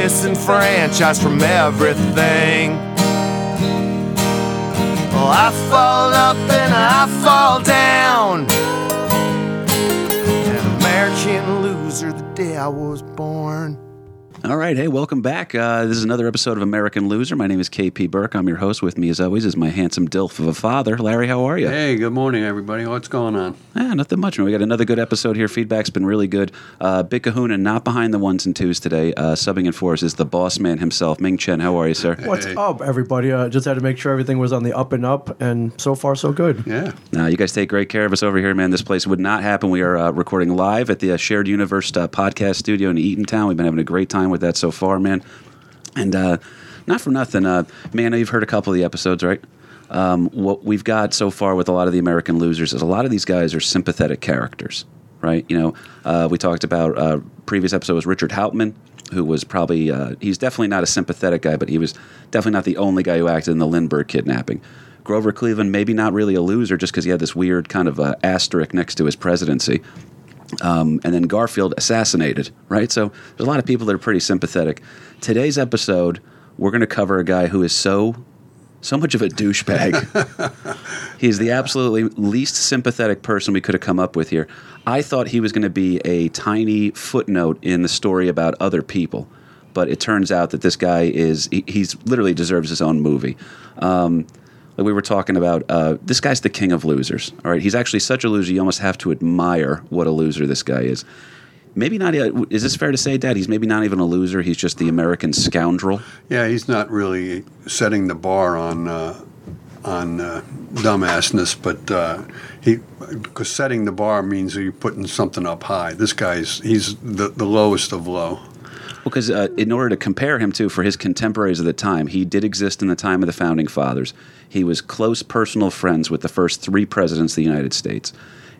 Disenfranchised from everything. Well, I fall up and I fall down. An American loser the day I was born. All right, hey, welcome back. Uh, this is another episode of American Loser. My name is KP Burke. I'm your host. With me, as always, is my handsome dilf of a father, Larry. How are you? Hey, good morning, everybody. What's going on? Ah, nothing much. We got another good episode here. Feedback's been really good. Uh, Big Kahuna, not behind the ones and twos today. Uh, subbing in for us is the boss man himself, Ming Chen. How are you, sir? What's Hey. up, everybody? Uh, just had to make sure everything was on the up and up, and so far, so good. Yeah. Now, you guys take great care of us over here, man. This place would not happen. We are uh, recording live at the uh, Shared Universe uh, podcast studio in Eatontown. We've been having a great time with that so far, man. And uh, not for nothing, uh, man. You've heard a couple of the episodes, right? Um, what we've got so far with a lot of the American losers is a lot of these guys are sympathetic characters, right? You know, uh, we talked about uh, previous episode was Richard Hauptmann, who was probably uh, he's definitely not a sympathetic guy, but he was definitely not the only guy who acted in the Lindbergh kidnapping. Grover Cleveland, maybe not really a loser, just because he had this weird kind of uh, asterisk next to his presidency. Um, and then Garfield assassinated, right? So there's a lot of people that are pretty sympathetic. Today's episode, we're going to cover a guy who is so, so much of a douchebag. He's the absolutely least sympathetic person we could have come up with here. I thought he was going to be a tiny footnote in the story about other people, but it turns out that this guy is, he, he's literally deserves his own movie. Um, like we were talking about, uh, this guy's the king of losers. All right, he's actually such a loser. You almost have to admire what a loser this guy is. Maybe not. uh, Is this fair to say, Dad? He's maybe not even a loser. He's just the American scoundrel. Yeah, he's not really setting the bar on uh, on uh, dumbassness, but uh, he because setting the bar means you're putting something up high. This guy's he's the, the lowest of low. Because uh, in order to compare him to for his contemporaries of the time, he did exist in the time of the founding fathers. He was close personal friends with the first three presidents of the United States.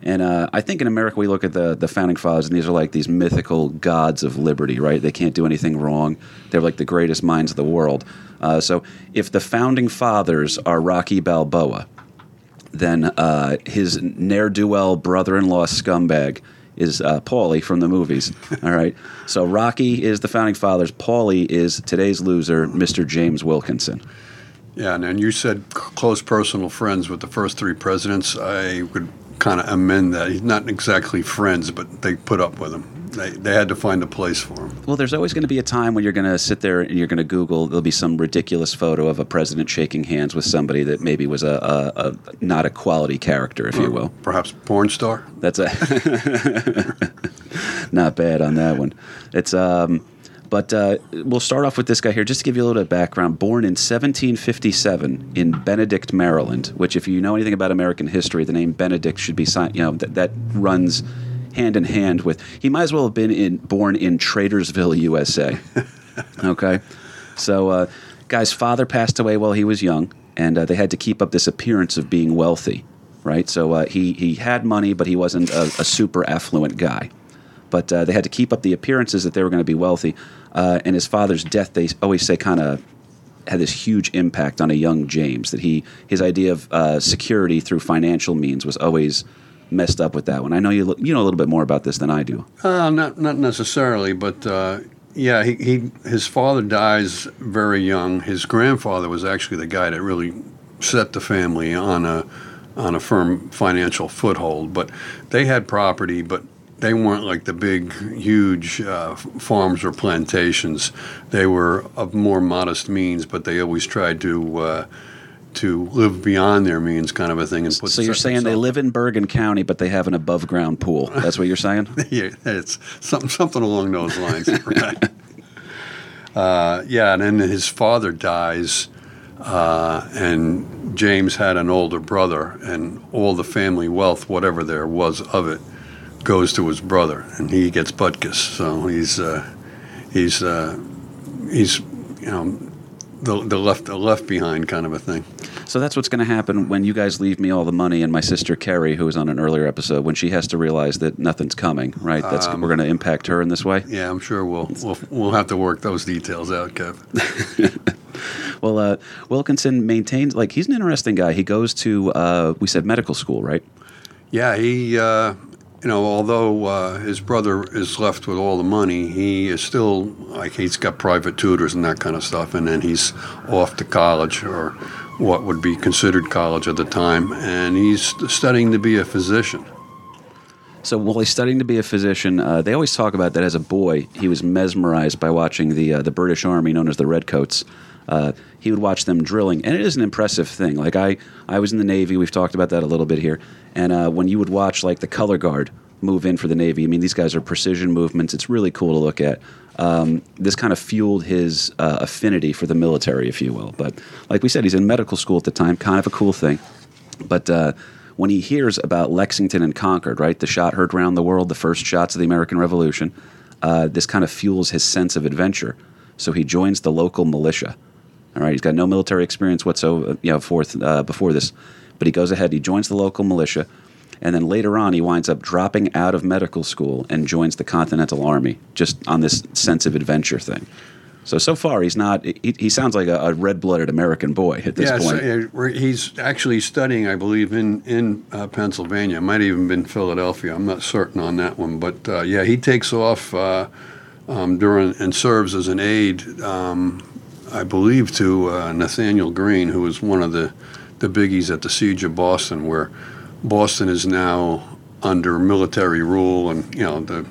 And uh, I think in America we look at the the founding fathers, and these are like these mythical gods of liberty, right? They can't do anything wrong. They're like the greatest minds of the world. Uh, so if the founding fathers are Rocky Balboa, then uh, his ne'er do well brother in law scumbag is uh, Paulie from the movies. All right. So Rocky is the founding fathers. Paulie is today's loser, Mr. James Wilkinson. Yeah, and, and you said c- close personal friends with the first three presidents. I would kind of amend that. He's not exactly friends, but they put up with him. They, they had to find a place for him. Well, there's always going to be a time when you're going to sit there and you're going to Google. There'll be some ridiculous photo of a president shaking hands with somebody that maybe was a, a, a not a quality character, if you will. Perhaps porn star. That's a not bad on that one. It's um, but uh, we'll start off with this guy here just to give you a little bit of background. Born in 1757 in Benedict, Maryland, which, if you know anything about American history, the name Benedict should be you know that, that runs hand in hand with. He might as well have been in born in Tradersville, USA. okay, so uh, guy's father passed away while he was young, and uh, they had to keep up this appearance of being wealthy, right? So uh, he he had money, but he wasn't a, a super affluent guy. But uh, they had to keep up the appearances that they were going to be wealthy. Uh, and his father's death, they always say, kind of had this huge impact on a young James. That he his idea of uh, security through financial means was always messed up with that one. I know you you know a little bit more about this than I do. Uh, not not necessarily, but uh, yeah, he, he his father dies very young. His grandfather was actually the guy that really set the family on a on a firm financial foothold. But they had property, but they weren't like the big, huge uh, farms or plantations. They were of more modest means, but they always tried to. To live beyond their means, kind of a thing, and. So you're saying they live in Bergen County, but they have an above ground pool. That's what you're saying? yeah, it's something something along those lines. right. uh, yeah, and then his father dies, uh, and James had an older brother, and all the family wealth, whatever there was of it, goes to his brother, and he gets Butkus. So he's uh, he's uh, he's you know the, the left the left behind kind of a thing. So that's what's going to happen when you guys leave me all the money, and my sister Carrie, who was on an earlier episode, when she has to realize that nothing's coming, right? That's Um, we're going to impact her in this way. Yeah, I'm sure we'll we'll we'll have to work those details out, Kev. Well, uh, Wilkinson maintains like he's an interesting guy. He goes to uh, we said medical school, right? Yeah, he, uh, you know, although uh, his brother is left with all the money, he is still like he's got private tutors and that kind of stuff, and then he's off to college or what would be considered college at the time, and he's studying to be a physician. So while he's studying to be a physician, uh, they always talk about that as a boy he was mesmerized by watching the uh, the British Army, known as the Redcoats. Uh, he would watch them drilling, and it is an impressive thing. Like I, I was in the Navy. We've talked about that a little bit here. And uh, when you would watch like the color guard move in for the Navy, I mean these guys are precision movements. It's really cool to look at. Um, this kind of fueled his uh, affinity for the military, if you will. But like we said, he's in medical school at the time. Kind of a cool thing. But uh, when he hears about Lexington and Concord, right, the shot heard round the world, the first shots of the American Revolution, uh, this kind of fuels his sense of adventure. So he joins the local militia. All right, he's got no military experience whatsoever, you know, forth, uh, before this, but he goes ahead. He joins the local militia, and then later on, he winds up dropping out of medical school and joins the Continental Army, just on this sense of adventure thing. So so far, he's not. He, he sounds like a, a red-blooded American boy at this yeah, point. so, uh, he's actually studying, I believe, in in uh, Pennsylvania. It might even been Philadelphia. I'm not certain on that one, but uh, yeah, he takes off uh, um, during and serves as an aide, um, I believe, to uh, Nathaniel Greene, who was one of the the biggies at the siege of Boston, where Boston is now under military rule, and you know the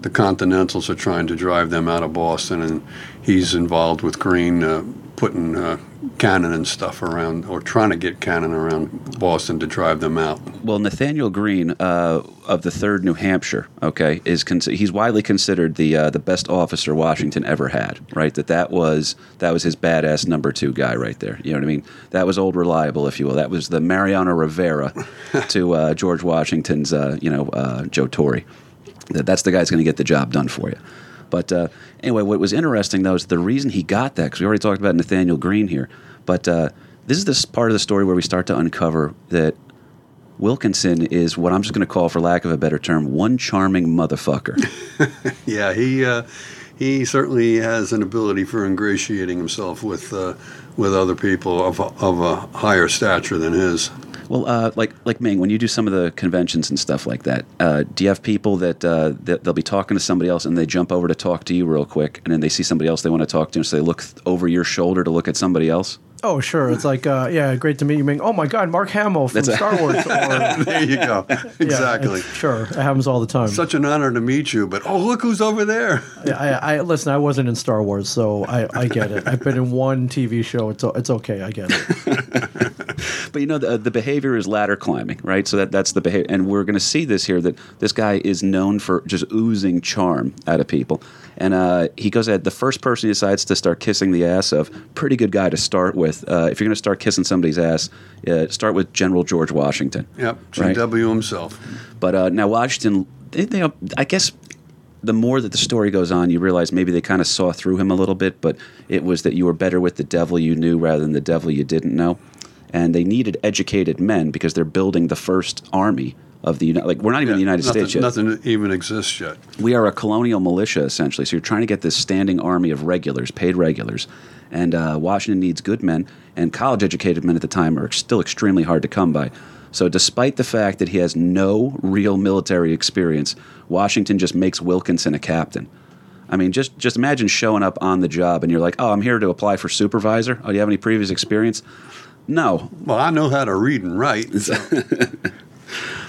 the Continentals are trying to drive them out of Boston, and he's involved with Greene uh, putting uh, cannon and stuff around, or trying to get cannon around Boston to drive them out. Well, Nathaniel Greene uh, of the Third New Hampshire, okay, is con- he's widely considered the uh, the best officer Washington ever had. Right, that that was that was his badass number two guy right there. You know what I mean? That was old reliable, if you will. That was the Mariano Rivera to uh, George Washington's, uh, you know, uh, Joe Torre. That that's the guy's going to get the job done for you. But uh, anyway, what was interesting though is the reason he got that because we already talked about Nathaniel Greene here, but uh, this is this part of the story where we start to uncover that Wilkinson is what I'm just going to call, for lack of a better term, one charming motherfucker. Yeah, he uh, he certainly has an ability for ingratiating himself with uh, with other people of of a higher stature than his. Well, uh, like like Ming, when you do some of the conventions and stuff like that, uh, do you have people that, uh, that they'll be talking to somebody else and they jump over to talk to you real quick, and then they see somebody else they want to talk to, and so they look th- over your shoulder to look at somebody else? Oh, sure. It's like, uh, yeah, great to meet you, Ming. Oh my God, Mark Hamill from That's a- Star Wars. Or, There you go. exactly. it's- sure, it happens all the time. Such an honor to meet you, but oh, look who's over there. Yeah, I, I listen. I wasn't in Star Wars, so I, I get it. I've been in one TV show. It's it's okay. I get it. But you know the, the behavior is ladder climbing, right? So that that's the behavior, and we're going to see this here that this guy is known for just oozing charm out of people. And uh, he goes at The first person he decides to start kissing the ass of, pretty good guy to start with. Uh, if you're going to start kissing somebody's ass, uh, start with General George Washington. Yep, Right. GW himself. But uh, now Washington, they, they, I guess the more that the story goes on, you realize maybe they kind of saw through him a little bit, but it was that you were better with the devil you knew rather than the devil you didn't know. And they needed educated men because they're building the first army of the United. Like we're not even the United nothing, States yet. Nothing even exists yet. We are a colonial militia essentially. So you're trying to get this standing army of regulars, paid regulars, and uh, Washington needs good men. And college-educated men at the time are still extremely hard to come by. So despite the fact that he has no real military experience, Washington just makes Wilkinson a captain. I mean, just just imagine showing up on the job and you're like, "Oh, I'm here to apply for supervisor. Oh, do you have any previous experience?" No, Well, I know how to read and write. so-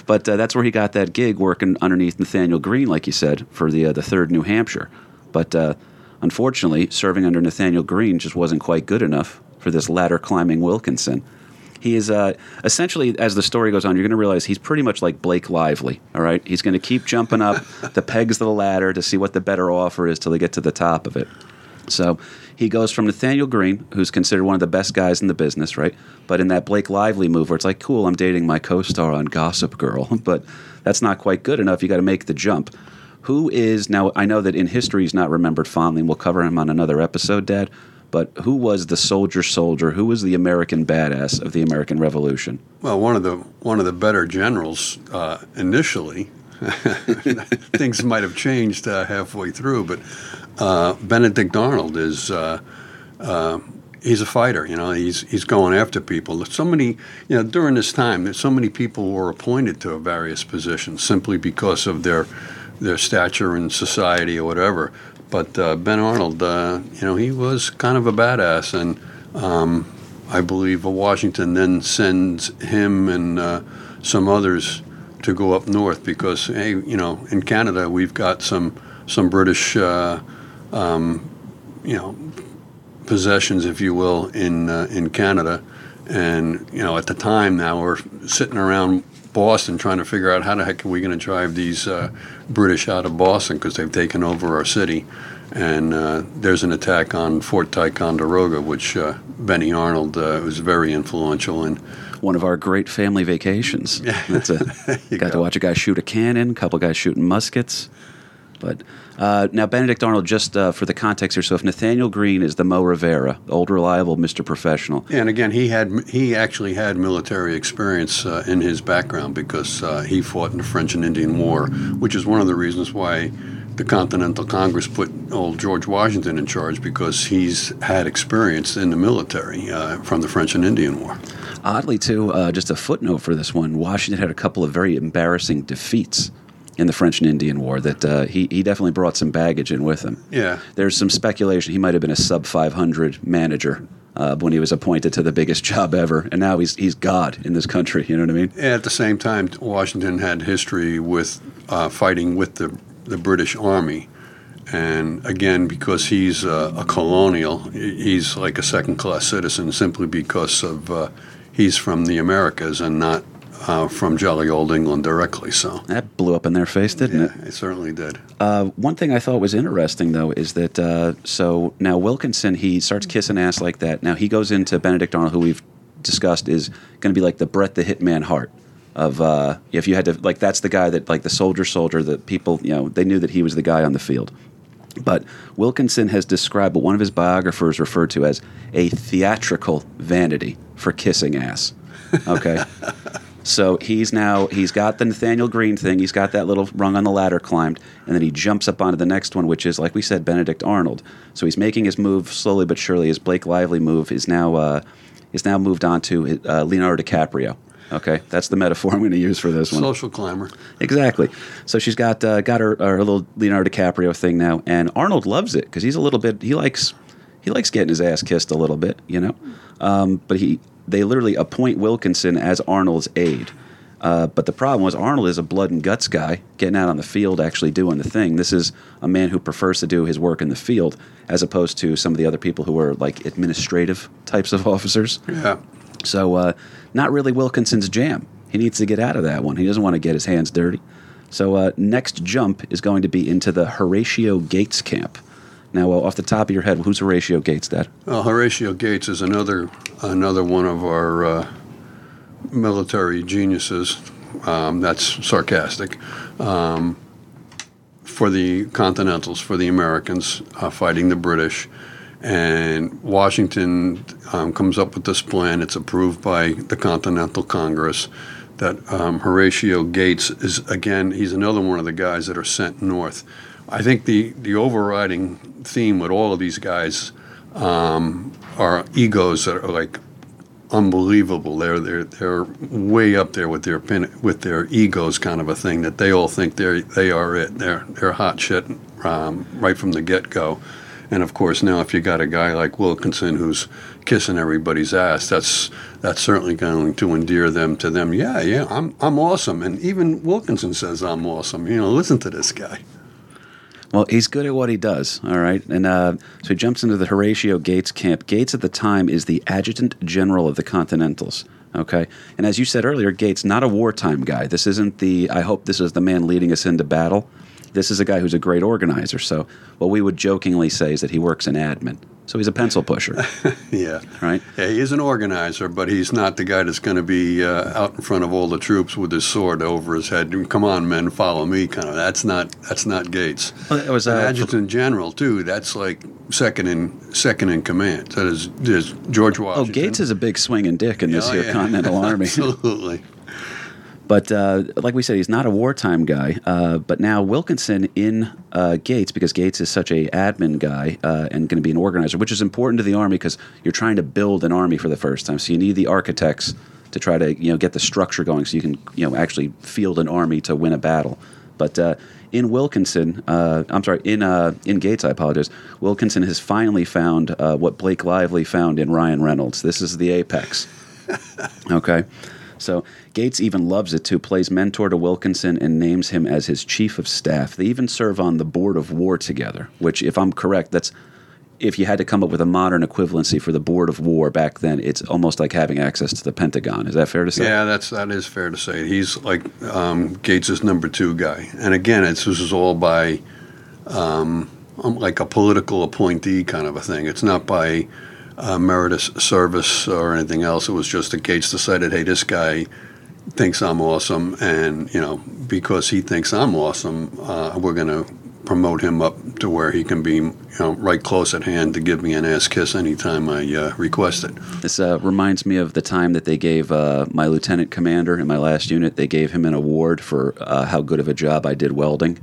But uh, that's where he got that gig working underneath Nathaniel Greene, like you said, for the uh, the third New Hampshire. But uh, unfortunately, serving under Nathaniel Greene just wasn't quite good enough for this ladder climbing Wilkinson. He is uh, essentially, as the story goes on, you're going to realize he's pretty much like Blake Lively. All right, he's going to keep jumping up the pegs of the ladder to see what the better offer is till they get to the top of it. So he goes from Nathaniel Greene, who's considered one of the best guys in the business, right? But in that Blake Lively move where it's like, cool, I'm dating my co star on Gossip Girl, but that's not quite good enough. You got to make the jump. Who is now? I know that in history he's not remembered fondly, and we'll cover him on another episode, Dad. But who was the soldier soldier? Who was the American badass of the American Revolution? Well, one of the one of the better generals uh, initially. Things might have changed uh, halfway through, but uh, Benedict Arnold is uh, uh, he's a fighter. You know, he's he's going after people. So many, you know, during this time, there's so many people were appointed to various positions simply because of their their stature in society or whatever. But uh, Ben Arnold, uh, you know, he was kind of a badass, and um, I believe Washington then sends him and uh, some others to go up north because, hey, you know, in Canada we've got some some British, uh, um, you know, possessions, if you will, in uh, in Canada, and you know, at the time now we're sitting around Boston trying to figure out how the heck are we going to drive these uh, British out of Boston because they've taken over our city. And uh, there's an attack on Fort Ticonderoga, which uh, Benny Arnold uh, was very influential in. One of our great family vacations. That's a, you got to watch a guy shoot a cannon, a couple guys shooting muskets. But uh, now, Benedict Arnold, just uh, for the context here, so if Nathaniel Greene is the Mo Rivera, old reliable Mr. Professional, And again, he had he actually had military experience uh, in his background because uh, he fought in the French and Indian War, which is one of the reasons why the Continental Congress put old George Washington in charge because he's had experience in the military uh, from the French and Indian War. Oddly, too, uh, just a footnote for this one Washington had a couple of very embarrassing defeats in the French and Indian War that uh, he, he definitely brought some baggage in with him. Yeah. There's some speculation he might have been a sub 500 manager uh, when he was appointed to the biggest job ever, and now he's, he's God in this country. You know what I mean? At the same time, Washington had history with uh, fighting with the, the British Army. And again, because he's uh, a colonial, he's like a second class citizen simply because of uh, he's from the Americas and not uh, from jolly old England directly. So, That blew up in their face, didn't it? yeah, it certainly did. Uh, one thing I thought was interesting, though, is that uh, so now Wilkinson he starts kissing ass like that. Now he goes into Benedict Arnold, who we've discussed is going to be like the Brett the Hitman Hart of uh, if you had to like that's the guy that like the soldier soldier that people you know they knew that he was the guy on the field. But Wilkinson has described what one of his biographers referred to as a theatrical vanity for kissing ass. Okay. So he's now he's got the Nathaniel Greene thing. He's got that little rung on the ladder climbed, and then he jumps up onto the next one, which is like we said, Benedict Arnold. So he's making his move slowly but surely. His Blake Lively move is now uh, is now moved on to uh, Leonardo DiCaprio. Okay, that's the metaphor I'm going to use for this one. Social climber. Exactly. So she's got uh, got her, her little Leonardo DiCaprio thing now, and Arnold loves it because he's a little bit he likes he likes getting his ass kissed a little bit, you know. Um, but he they literally appoint Wilkinson as Arnold's aide. Uh, but the problem was Arnold is a blood and guts guy, getting out on the field, actually doing the thing. This is a man who prefers to do his work in the field, as opposed to some of the other people who are like administrative types of officers. Yeah. So, uh, not really Wilkinson's jam. He needs to get out of that one. He doesn't want to get his hands dirty. So, uh, next jump is going to be into the Horatio Gates camp. Now, uh, off the top of your head, who's Horatio Gates, Dad? Well, Horatio Gates is another another one of our uh, military geniuses. Um, that's sarcastic. Um, for the Continentals, for the Americans uh, fighting the British, and Washington um, comes up with this plan. It's approved by the Continental Congress. That um, Horatio Gates is again. He's another one of the guys that are sent north. I think the the overriding theme with all of these guys um, are egos that are like unbelievable. They're they're they're way up there with their pin, with their egos, kind of a thing. That they all think they they are it. They're they're hot shit um, right from the get go. And of course, now if you got a guy like Wilkinson who's kissing everybody's ass, that's that's certainly going to endear them to them. Yeah, yeah, I'm I'm awesome. And even Wilkinson says I'm awesome. You know, listen to this guy. Well, he's good at what he does, all right? And uh, so he jumps into the Horatio Gates camp. Gates at the time is the adjutant general of the Continentals, okay? And as you said earlier, Gates, not a wartime guy. This isn't the, I hope this is the man leading us into battle. This is a guy who's a great organizer. So what we would jokingly say is that he works in admin, So he's a pencil pusher, Yeah. right? Yeah, he is an organizer, but he's not the guy that's going to be uh, out in front of all the troops with his sword over his head. Come on, men, follow me. Kind of. That's not. That's not Gates. Well, it was, An uh, adjutant general too. That's like second in second in command. That is, is George Washington. Oh, Gates is a big swinging dick in this Oh, here yeah. Continental Army. Absolutely. But uh, like we said, he's not a wartime guy. Uh, but now Wilkinson in uh, Gates, because Gates is such a admin guy uh, and going to be an organizer, which is important to the army because you're trying to build an army for the first time. So you need the architects to try to you know get the structure going, so you can you know actually field an army to win a battle. But uh, in Wilkinson, uh, I'm sorry, in in Gates, I apologize. Wilkinson has finally found what Blake Lively found in Ryan Reynolds. This is the apex. Okay. So Gates even loves it too, plays mentor to Wilkinson and names him as his chief of staff. They even serve on the board of war together, which, if I'm correct, that's if you had to come up with a modern equivalency for the board of war back then, it's almost like having access to the Pentagon. Is that fair to say? Yeah, that's that is fair to say. He's like um, Gates's number two guy, and again, it's this is all by um, like a political appointee kind of a thing. It's not by uh, meritus service or anything else. It was just that Gates decided, hey, this guy thinks I'm awesome, and you know, because he thinks I'm awesome, uh, we're going to promote him up to where he can be, you know, right close at hand to give me an ass kiss anytime I uh, request it. This uh, reminds me of the time that they gave uh, my lieutenant commander in my last unit. They gave him an award for uh, how good of a job I did welding,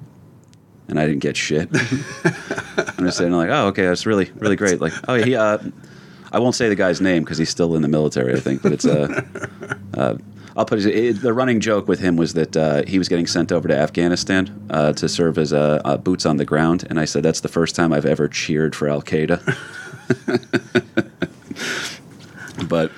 and I didn't get shit. I'm just saying, like, oh, okay, that's really, really great. Like, oh, he. I won't say the guy's name because he's still in the military, I think, but it's uh, uh, I'll put it, it, the running joke with him was that uh, he was getting sent over to Afghanistan uh, to serve as uh, uh, boots on the ground, and I said that's the first time I've ever cheered for Al Qaeda. but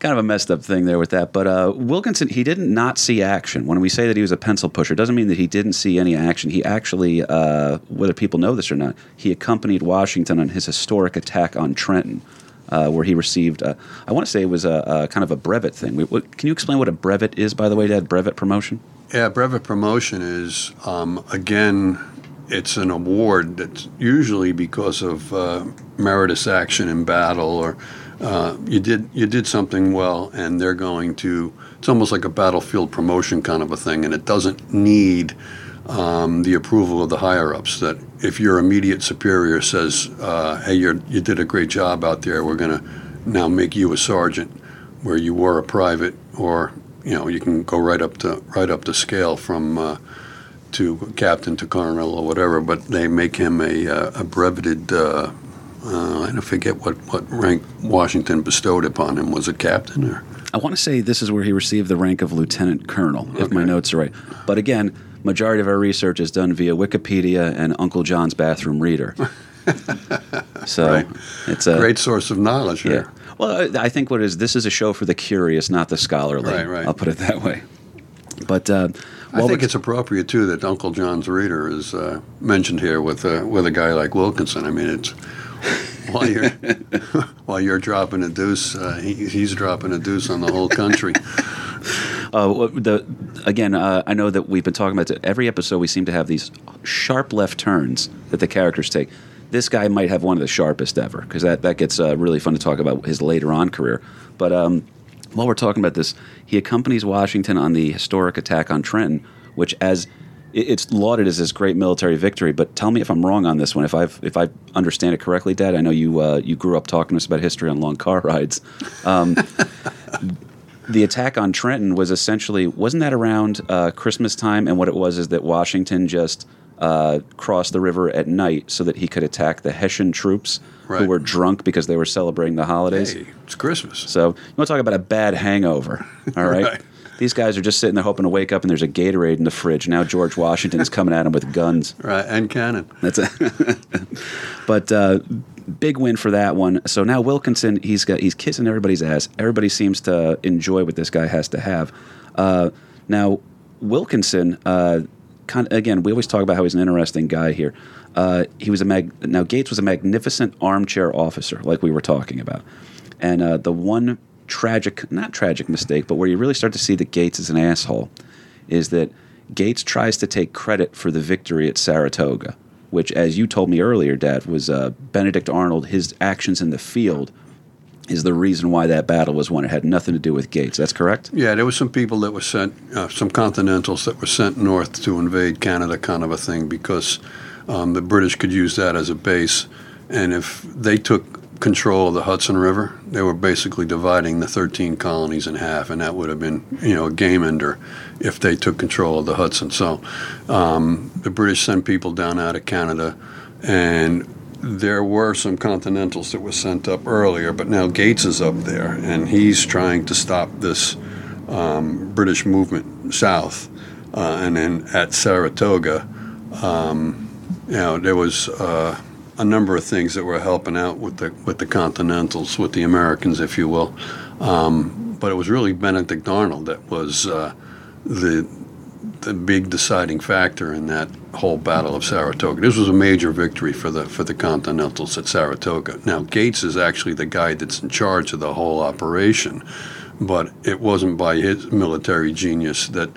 kind of a messed up thing there with that. But uh, Wilkinson, he didn't not see action. When we say that he was a pencil pusher, it doesn't mean that he didn't see any action. He actually, uh, whether people know this or not, he accompanied Washington on his historic attack on Trenton. Uh, where he received, uh, I want to say it was a, a kind of a brevet thing. We- what- Can you explain what a brevet is, by the way, Dad? Brevet promotion? Yeah, brevet promotion is um, again, it's an award that's usually because of uh, meritorious action in battle, or uh, you did you did something well, and they're going to. It's almost like a battlefield promotion kind of a thing, and it doesn't need um, the approval of the higher ups. That if your immediate superior says, uh, "Hey, you you did a great job out there. We're going to now make you a sergeant," where you were a private, or you know, you can go right up to right up the scale from uh, to captain to colonel or whatever. But they make him a, uh, a breveted. Uh, uh, I don't forget what, what rank Washington bestowed upon him. Was it captain or? I want to say this is where he received the rank of lieutenant colonel, if my notes are right. But again, majority of our research is done via Wikipedia and Uncle John's bathroom reader. so Right. it's a Great source of knowledge Yeah. there. Well, I I think what it is this is a show for the curious, not the scholarly. Right, right. I'll put it that way. But uh, I think it's appropriate too that Uncle John's reader is uh, mentioned here with uh, with a guy like Wilkinson. I mean, it's while you're while you're dropping a deuce, uh, he, he's dropping a deuce on the whole country. Uh, the again, uh, I know that we've been talking about it. every episode. We seem to have these sharp left turns that the characters take. This guy might have one of the sharpest ever because that that gets uh, really fun to talk about his later on career. But um, while we're talking about this, he accompanies Washington on the historic attack on Trenton, which as it's lauded as this great military victory. But tell me if I'm wrong on this one. If I've if I understand it correctly, Dad. I know you uh, you grew up talking to us about history on long car rides. Um, the attack on Trenton was essentially wasn't that around uh, Christmas time? And what it was is that Washington just uh, crossed the river at night so that he could attack the Hessian troops who were drunk because they were celebrating the holidays. hey, it's Christmas. So you want to talk about a bad hangover? All right. Right. These guys are just sitting there hoping to wake up and there's a Gatorade in the fridge. Now George Washington is coming at him with guns. Right, and cannon. That's it. but uh, big win for that one. So now Wilkinson, he's got he's kissing everybody's ass. Everybody seems to enjoy what this guy has to have. Uh, now Wilkinson, uh, kind again, we always talk about how he's an interesting guy here. Uh, he was a mag- now Gates was a magnificent armchair officer, like we were talking about, and uh, the one tragic, not tragic mistake, but where you really start to see that Gates is an asshole, is that Gates tries to take credit for the victory at Saratoga which, as you told me earlier, Dad, was uh, Benedict Arnold. His actions in the field is the reason why that battle was won. It had nothing to do with Gates. That's correct. Yeah, there was some people that were sent, uh, some Continentals that were sent north to invade Canada, kind of a thing, because um, the British could use that as a base. And if they took control of the Hudson River, they were basically dividing the 13 colonies in half, and that would have been, you know, a game ender if they took control of the Hudson. So um, the British sent people down out of Canada, and there were some Continentals that were sent up earlier, but now Gates is up there, and he's trying to stop this um, British movement south. Uh, and then at Saratoga, um, you know, there was uh, a number of things that were helping out with the with the Continentals, with the Americans, if you will. Um, but it was really Benedict Arnold that was uh, the the big deciding factor in that whole Battle of Saratoga. This was a major victory for the for the Continentals at Saratoga. Now Gates is actually the guy that's in charge of the whole operation, but it wasn't by his military genius that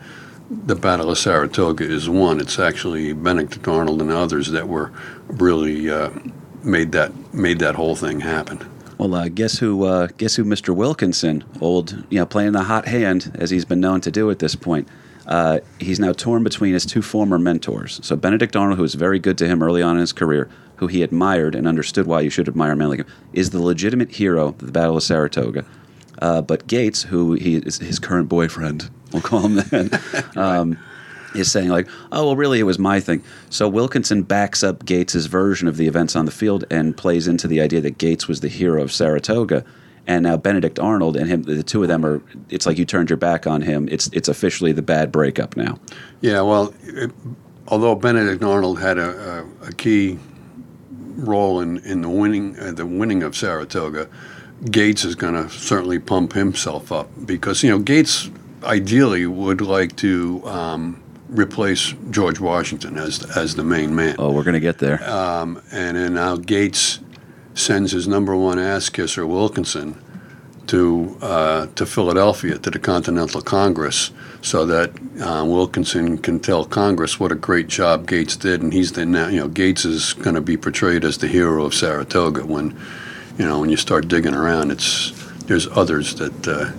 the Battle of Saratoga is won. It's actually Benedict Arnold and others that were really uh, made that made that whole thing happen. Well, uh, guess who? Uh, guess who? Mr. Wilkinson, old, you know, playing the hot hand as he's been known to do at this point. Uh, he's now torn between his two former mentors. So Benedict Arnold, who was very good to him early on in his career, who he admired and understood why you should admire a man like him, is the legitimate hero of the Battle of Saratoga. Uh, but Gates, who he is his current boyfriend, we'll call him that, um, is saying like, "Oh, well, really, it was my thing." So Wilkinson backs up Gates's version of the events on the field and plays into the idea that Gates was the hero of Saratoga, and now Benedict Arnold and him, the two of them are. It's like you turned your back on him. It's it's officially the bad breakup now. Yeah, well, it, although Benedict Arnold had a, a, a key role in, in the winning uh, the winning of Saratoga, Gates is going to certainly pump himself up because you know Gates ideally would like to um, replace George Washington as as the main man. Oh, we're gonna get there. Um, and then now Gates sends his number one ass kisser Wilkinson to uh, to Philadelphia to the Continental Congress so that uh, Wilkinson can tell Congress what a great job Gates did, and he's the now you know Gates is going to be portrayed as the hero of Saratoga when you know when you start digging around it's there's others that uh,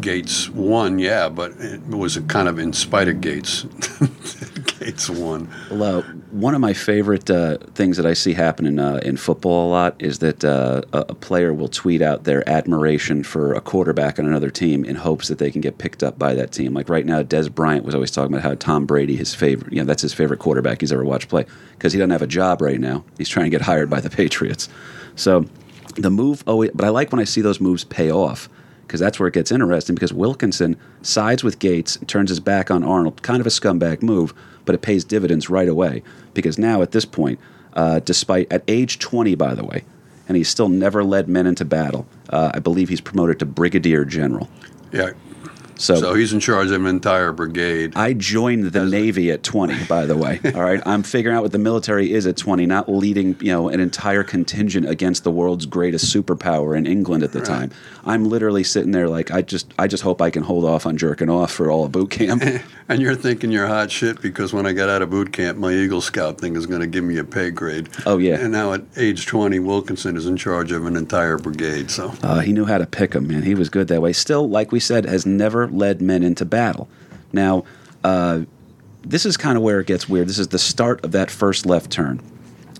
Gates won, yeah, but it was a kind of in spite of Gates. Gates won. Well, uh, one of my favorite uh, things that I see happen in, uh, in football a lot is that uh, a, a player will tweet out their admiration for a quarterback on another team in hopes that they can get picked up by that team. Like right now, Dez Bryant was always talking about how Tom Brady, his favorite, you know, that's his favorite quarterback he's ever watched play because he doesn't have a job right now. He's trying to get hired by the Patriots. So the move always, but I like when I see those moves pay off because that's where it gets interesting because Wilkinson sides with Gates turns his back on Arnold. Kind of a scumbag move, but it pays dividends right away because now at this point, uh, despite at age 20, by the way, and he's still never led men into battle. Uh, I believe he's promoted to brigadier general. Yeah. So, So he's in charge of an entire brigade. I joined the Navy at 20, by the way. All right. I'm figuring out what the military is at 20, not leading, you know, an entire contingent against the world's greatest superpower in England at the time. I'm literally sitting there like I just I just hope I can hold off on jerking off for all of boot camp. And you're thinking you're hot shit because when I got out of boot camp, my Eagle Scout thing is going to give me a pay grade. Oh, yeah. And now at age 20, Wilkinson is in charge of an entire brigade. So Uh, he knew how to pick them, man. He was good that way. Still, like we said, has never led men into battle. Now, uh, this is kind of where it gets weird. This is the start of that first left turn.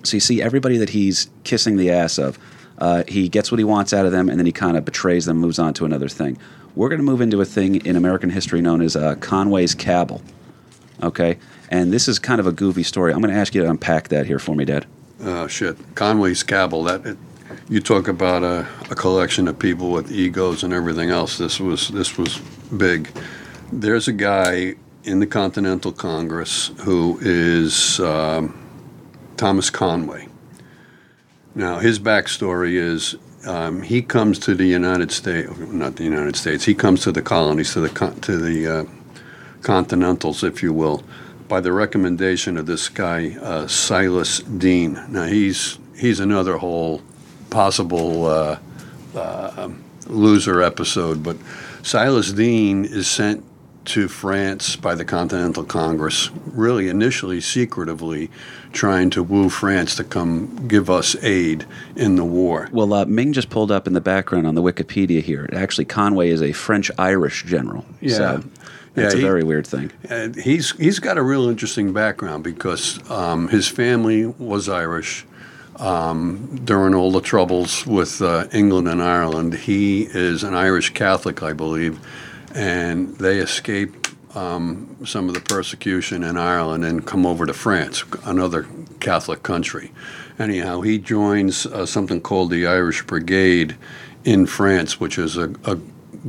So you see everybody that he's kissing the ass of. Uh, he gets what he wants out of them, and then he kind of betrays them, moves on to another thing. We're going to move into a thing in American history known as uh, Conway's Cabal. Okay? And this is kind of a goofy story. I'm going to ask you to unpack that here for me, Dad. Oh shit, Conway's Cabal. That it, you talk about a, a collection of people with egos and everything else. This was this was big. There's a guy in the Continental Congress who is um, Thomas Conway. Now his backstory is um, he comes to the United States, not the United States. He comes to the colonies, to the to the uh, Continentals, if you will, by the recommendation of this guy uh, Silas Deane. Now he's he's another whole possible uh, uh, loser episode, but Silas Deane is sent to France by the Continental Congress, really initially secretively trying to woo France to come give us aid in the war. Well, uh, Ming just pulled up in the background on the Wikipedia here. Actually, Conway is a French Irish general. Yeah. So that's Yeah, a very weird thing. And he's he's got a real interesting background because um, his family was Irish um, during all the troubles with uh, England and Ireland. He is an Irish Catholic, I believe, and they escaped um, some of the persecution in Ireland and come over to France, another Catholic country. Anyhow, he joins uh, something called the Irish Brigade in France, which is a, a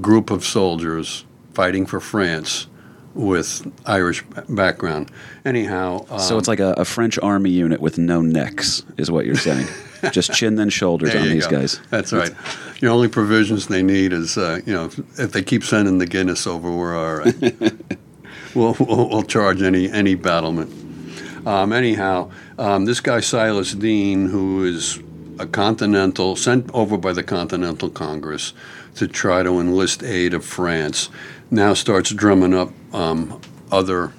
group of soldiers fighting for France with Irish background. Anyhow, um, So it's like a, a French army unit with no necks, is what you're saying. Just chin and shoulders on these go. guys. That's right. The only provisions they need is, uh, you know, if, if they keep sending the Guinness over, we're all right. we'll, we'll, we'll charge any any battlement. Um, anyhow, um, this guy Silas Deane, who is a Continental sent over by the Continental Congress to try to enlist aid of France, now starts drumming up um, other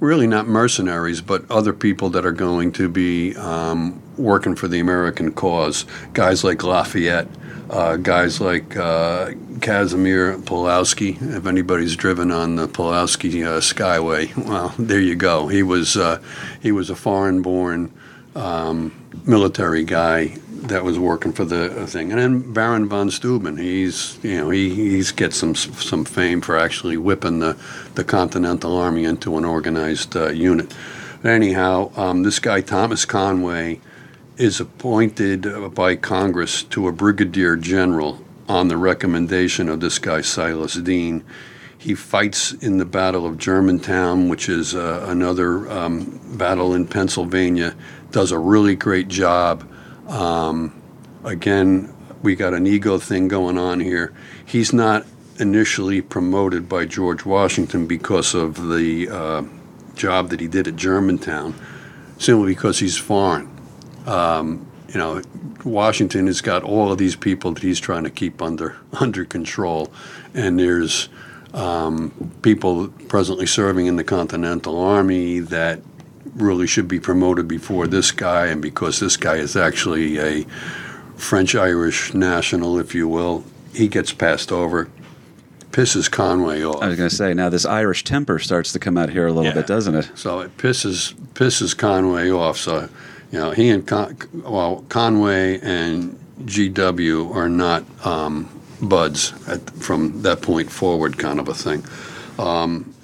really not mercenaries, but other people that are going to be um, working for the American cause. Guys like Lafayette, uh, guys like uh, Casimir Pulaski. If anybody's driven on the Pulaski uh, Skyway, well, there you go. He was uh, he was a foreign-born um, military guy that was working for the thing. And then Baron von Steuben, he's you know he he's gets some some fame for actually whipping the the Continental Army into an organized uh, unit. But anyhow, um, this guy Thomas Conway is appointed by Congress to a brigadier general on the recommendation of this guy Silas Deane. He fights in the Battle of Germantown, which is uh, another um, battle in Pennsylvania. Does a really great job. Um, again, we got an ego thing going on here. He's not initially promoted by George Washington because of the uh, job that he did at Germantown, simply because he's foreign. Um, you know, Washington has got all of these people that he's trying to keep under under control, and there's um, people presently serving in the Continental Army that really should be promoted before this guy, and because this guy is actually a French Irish national, if you will, he gets passed over. Pisses Conway off. I was going to say, now this Irish temper starts to come out here a little Yeah. bit, doesn't it? So it pisses pisses Conway off. So, you know, he and Con- well, Conway and GW are not um, buds at, from that point forward, kind of a thing. Um,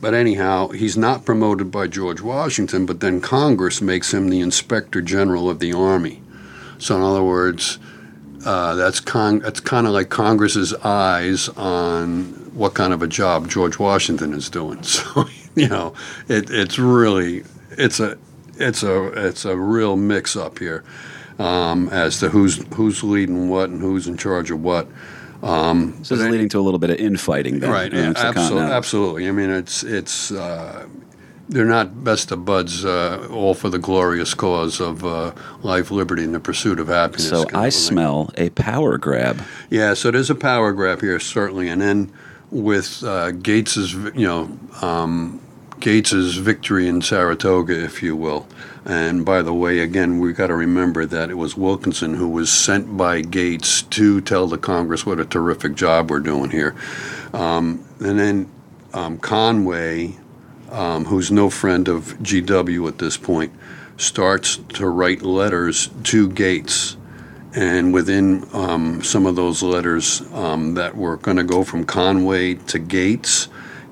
but anyhow, he's not promoted by George Washington, but then Congress makes him the Inspector General of the Army. So, in other words, uh, that's con- that's kind of like Congress's eyes on what kind of a job George Washington is doing. So, you know, it, it's really it's a it's a it's a real mix up here um, as to who's who's leading what and who's in charge of what. Um, So this is leading to a little bit of infighting then. right, yeah, absolutely, absolutely. I mean, it's it's uh, they're not best of buds, uh, all for the glorious cause of uh, life, liberty, and the pursuit of happiness. So I smell a power grab. Yeah, so there's a power grab here certainly, and then with uh, Gates's, you know, um, Gates's victory in Saratoga, if you will. And by the way, again, we've got to remember that it was Wilkinson who was sent by Gates to tell the Congress what a terrific job we're doing here. Um, and then um, Conway, um, who's no friend of GW at this point, starts to write letters to Gates and within um, some of those letters um, that were going to go from Conway to Gates,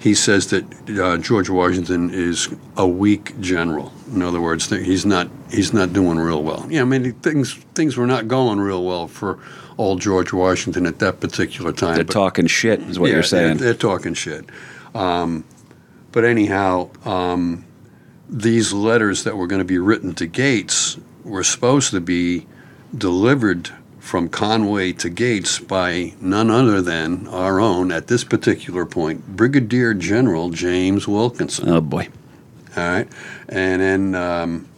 he says that uh, George Washington is a weak general. In other words, that he's not he's not doing real well. Yeah, I mean things things were not going real well for old George Washington at that particular time. They're but- talking shit, is what yeah, you're saying. They're, they're talking shit. Um, but anyhow, um, these letters that were going to be written to Gates were supposed to be delivered from Conway to Gates by none other than our own, at this particular point, Brigadier General James Wilkinson. oh boy. All right, and then um,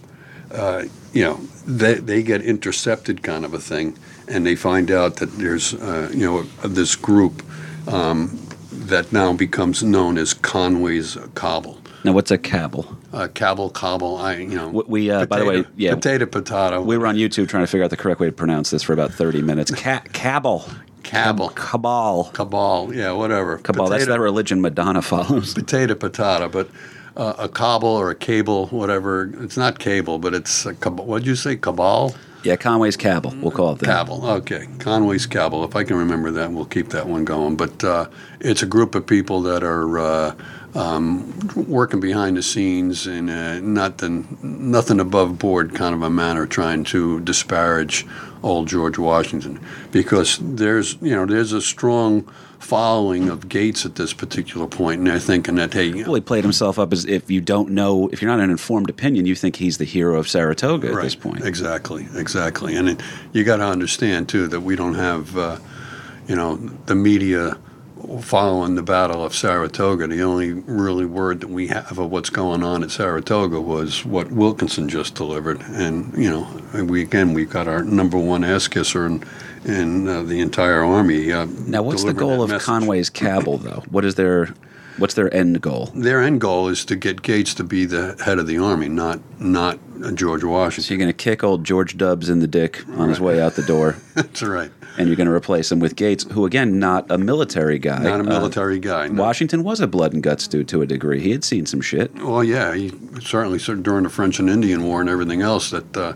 uh, you know they they get intercepted, kind of a thing, and they find out that there's uh, you know this group um, that now becomes known as Conway's Cobble. Now, what's a cabal? Uh, cabble, cobble, I, you know. We- uh, by the way, yeah. Potato, potato. We were on YouTube trying to figure out the correct way to pronounce this for about 30 minutes. Ca- cabal. Cabal. Cabal. Cabal, yeah, whatever. Cabal. That's that religion Madonna follows. potato potato, but uh, a cobble or a cable, whatever. It's not cable, but it's a cabal. What'd you say? Cabal? Yeah, Conway's Cabal. We'll call it that. Cabal. Okay, Conway's Cabal. If I can remember that, we'll keep that one going. But uh, it's a group of people that are uh, um, working behind the scenes in uh, nothing, nothing above board kind of a manner, trying to disparage old George Washington, because there's you know there's a strong following of Gates at this particular point, and they're thinking that hey, Well, he played himself up as if you don't know, if you're not an informed opinion, you think he's the hero of Saratoga at this point. Exactly, exactly. And it, you got to understand too that we don't have, uh, you know, the media following the Battle of Saratoga. The only really word that we have of what's going on at Saratoga was what Wilkinson just delivered. And you know, we again we've got our number one ass kisser in, in uh, the entire army. Uh, Now, what's the goal of message. Conway's Cabal, though? What is their, what's their end goal? Their end goal is to get Gates to be the head of the army, not not George Washington. So you're going to kick old George Dubs in the dick on his way out the door, That's right. And you're going to replace him with Gates, who again, not a military guy. Not a Uh, military guy. no. Washington was a blood and guts dude to a degree. He had seen some shit. Well, yeah, he certainly during the French and Indian War and everything else that uh,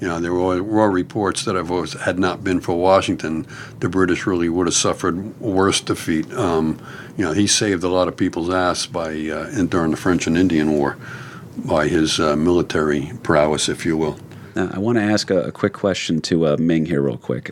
you know there were, were reports that if it had not been for Washington, the British really would have suffered worse defeat. Um, you know, he saved a lot of people's ass by uh, in, during the French and Indian War by his uh, military prowess, if you will. Now, I want to ask a, a quick question to uh, Ming here, real quick.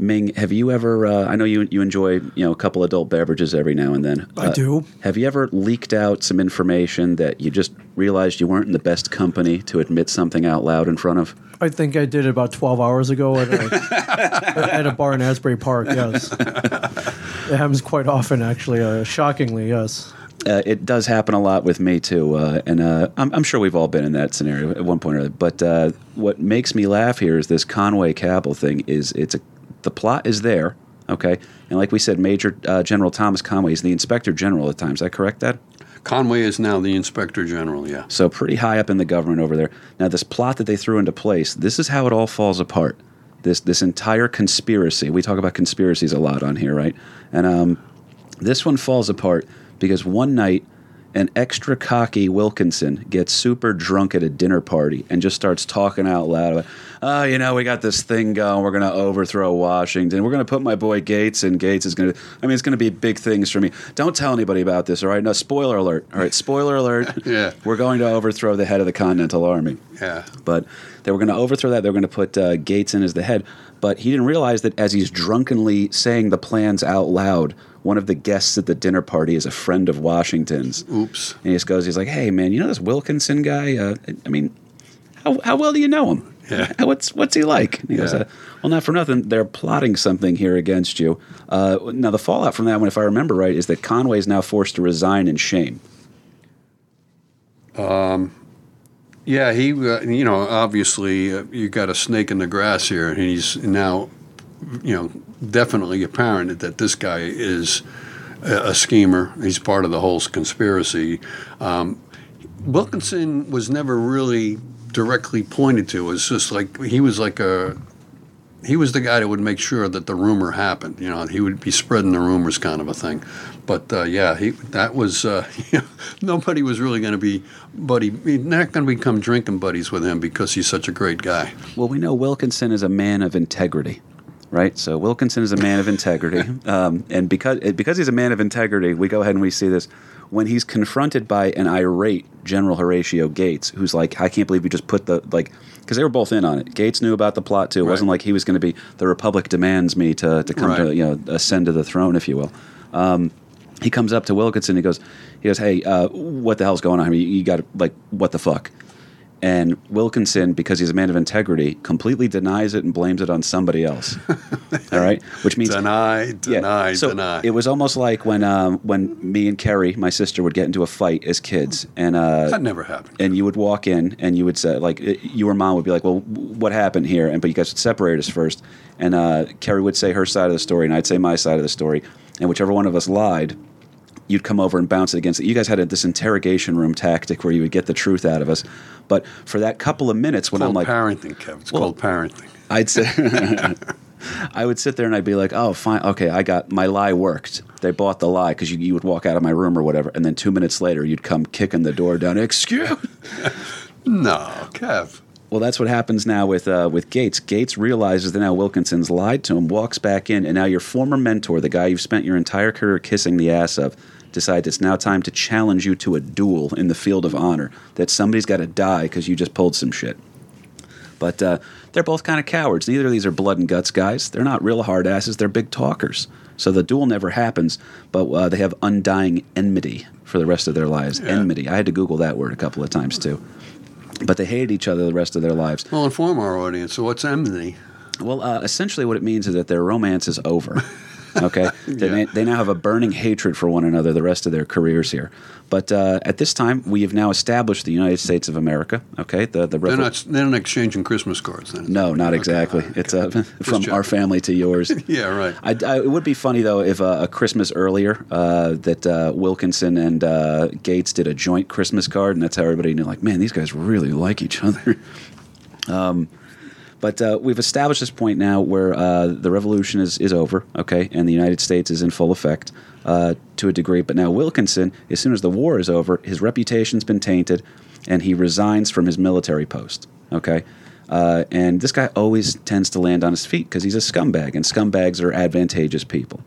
Ming, have you ever? Uh, I know you you enjoy you know a couple adult beverages every now and then. I Uh, do. Have you ever leaked out some information that you just realized you weren't in the best company to admit something out loud in front of? I think I did it about 12 hours ago at a, at a bar in Asbury Park, yes. It happens quite often, actually, uh, shockingly, yes. Uh, it does happen a lot with me too, uh, and uh, I'm, I'm sure we've all been in that scenario at one point or other. But uh, what makes me laugh here is this Conway Cabal thing. Is it's a the plot is there, okay, and like we said, Major uh, General Thomas Conway is the Inspector General at times. Is that correct, Dad? Conway is now the Inspector General. Yeah. So pretty high up in the government over there. Now this plot that they threw into place, this is how it all falls apart. This this entire conspiracy. We talk about conspiracies a lot on here, right? And um, this one falls apart because one night an extra cocky Wilkinson gets super drunk at a dinner party and just starts talking out loud about, oh, you know, we got this thing going. We're going to overthrow Washington. We're going to put my boy Gates, and Gates is going to, I mean, it's going to be big things for me. Don't tell anybody about this, all right? No, spoiler alert. All right, spoiler alert. Yeah. We're going to overthrow the head of the Continental Army. Yeah. But they were going to overthrow that. They were going to put uh, Gates in as the head. But he didn't realize that as he's drunkenly saying the plans out loud, one of the guests at the dinner party is a friend of Washington's. Oops. And he just goes, he's like, hey, man, you know this Wilkinson guy? Uh, I mean, how, how well do you know him? Yeah. What's, what's he like? And he goes, Yeah. uh, well, not for nothing. They're plotting something here against you. Uh, now, the fallout from that one, if I remember right, is that Conway is now forced to resign in shame. Um, Yeah, he, uh, you know, obviously uh, you got a snake in the grass here, and he's now, you know, definitely apparent that this guy is a, a schemer. He's part of the whole conspiracy. Um, Wilkinson was never really directly pointed to. Was just like he was like a he was the guy that would make sure that the rumor happened. You know, he would be spreading the rumors, kind of a thing. But uh, yeah, he that was uh, nobody was really going to be buddy. Not going to become drinking buddies with him because he's such a great guy. Well, we know Wilkinson is a man of integrity, right? So Wilkinson is a man of integrity, um, and because because he's a man of integrity, we go ahead and we see this when he's confronted by an irate General Horatio Gates, who's like, "I can't believe you just put the like," because they were both in on it. Gates knew about the plot too. It wasn't like he was going to be the Republic demands me to to come to you know ascend to the throne, if you will. Um, he comes up to Wilkinson. He goes, he goes, "Hey, uh, what the hell's going on? I mean, you, you got like, what the fuck?" And Wilkinson, because he's a man of integrity, completely denies it and blames it on somebody else. All right, which means Deny, deny, so deny. It was almost like when um, when me and Kerry, my sister, would get into a fight as kids, and uh, that never happened. and you would walk in and you would say like it- you or mom would be like well what happened here and but you guys would separate us first and uh, carrie would say her side of the story and i'd say my side of the story and whichever one of us lied, you'd come over and bounce it against it. You guys had a, this interrogation room tactic where you would get the truth out of us. But for that couple of minutes when I'm like, parenting, Kev. It's Well- called parenting. I'd sit, I would sit there and I'd be like, oh, fine, okay, I got my lie worked. They bought the lie because you, you would walk out of my room or whatever, and then two minutes later you'd come kicking the door down. Excuse. No, Kev. Well, that's what happens now with uh, with Gates. Gates realizes that now Wilkinson's lied to him, walks back in, and now your former mentor, the guy you've spent your entire career kissing the ass of, decides it's now time to challenge you to a duel in the field of honor. That somebody's got to die because you just pulled some shit. But uh, they're both kind of cowards. Neither of these are blood and guts guys. They're not real hard asses. They're big talkers. So the duel never happens, but uh, they have undying enmity for the rest of their lives. Yeah. Enmity. I had to Google that word a couple of times too. But they hated each other the rest of their lives. Well, inform our audience. So what's enmity? Well, uh, essentially, what it means is that their romance is over. Okay, they, Yeah. they now have a burning hatred for one another the rest of their careers here. But uh, at this time, we have now established the United States of America. Okay, the the They're not. They're not exchanging Christmas cards. Then. No, not Okay, exactly. okay. It's uh, from our family to yours. Yeah, right. I, I- it would be funny though if uh, a Christmas earlier uh, that uh, Wilkinson and uh, Gates did a joint Christmas card, and that's how everybody knew. Like, man, these guys really like each other. um, but uh, we've established this point now where uh, the revolution is, is over, okay, and the United States is in full effect uh, to a degree. But now Wilkinson, as soon as the war is over, his reputation's been tainted, and he resigns from his military post, okay. Uh, and this guy always tends to land on his feet because he's a scumbag, and scumbags are advantageous people.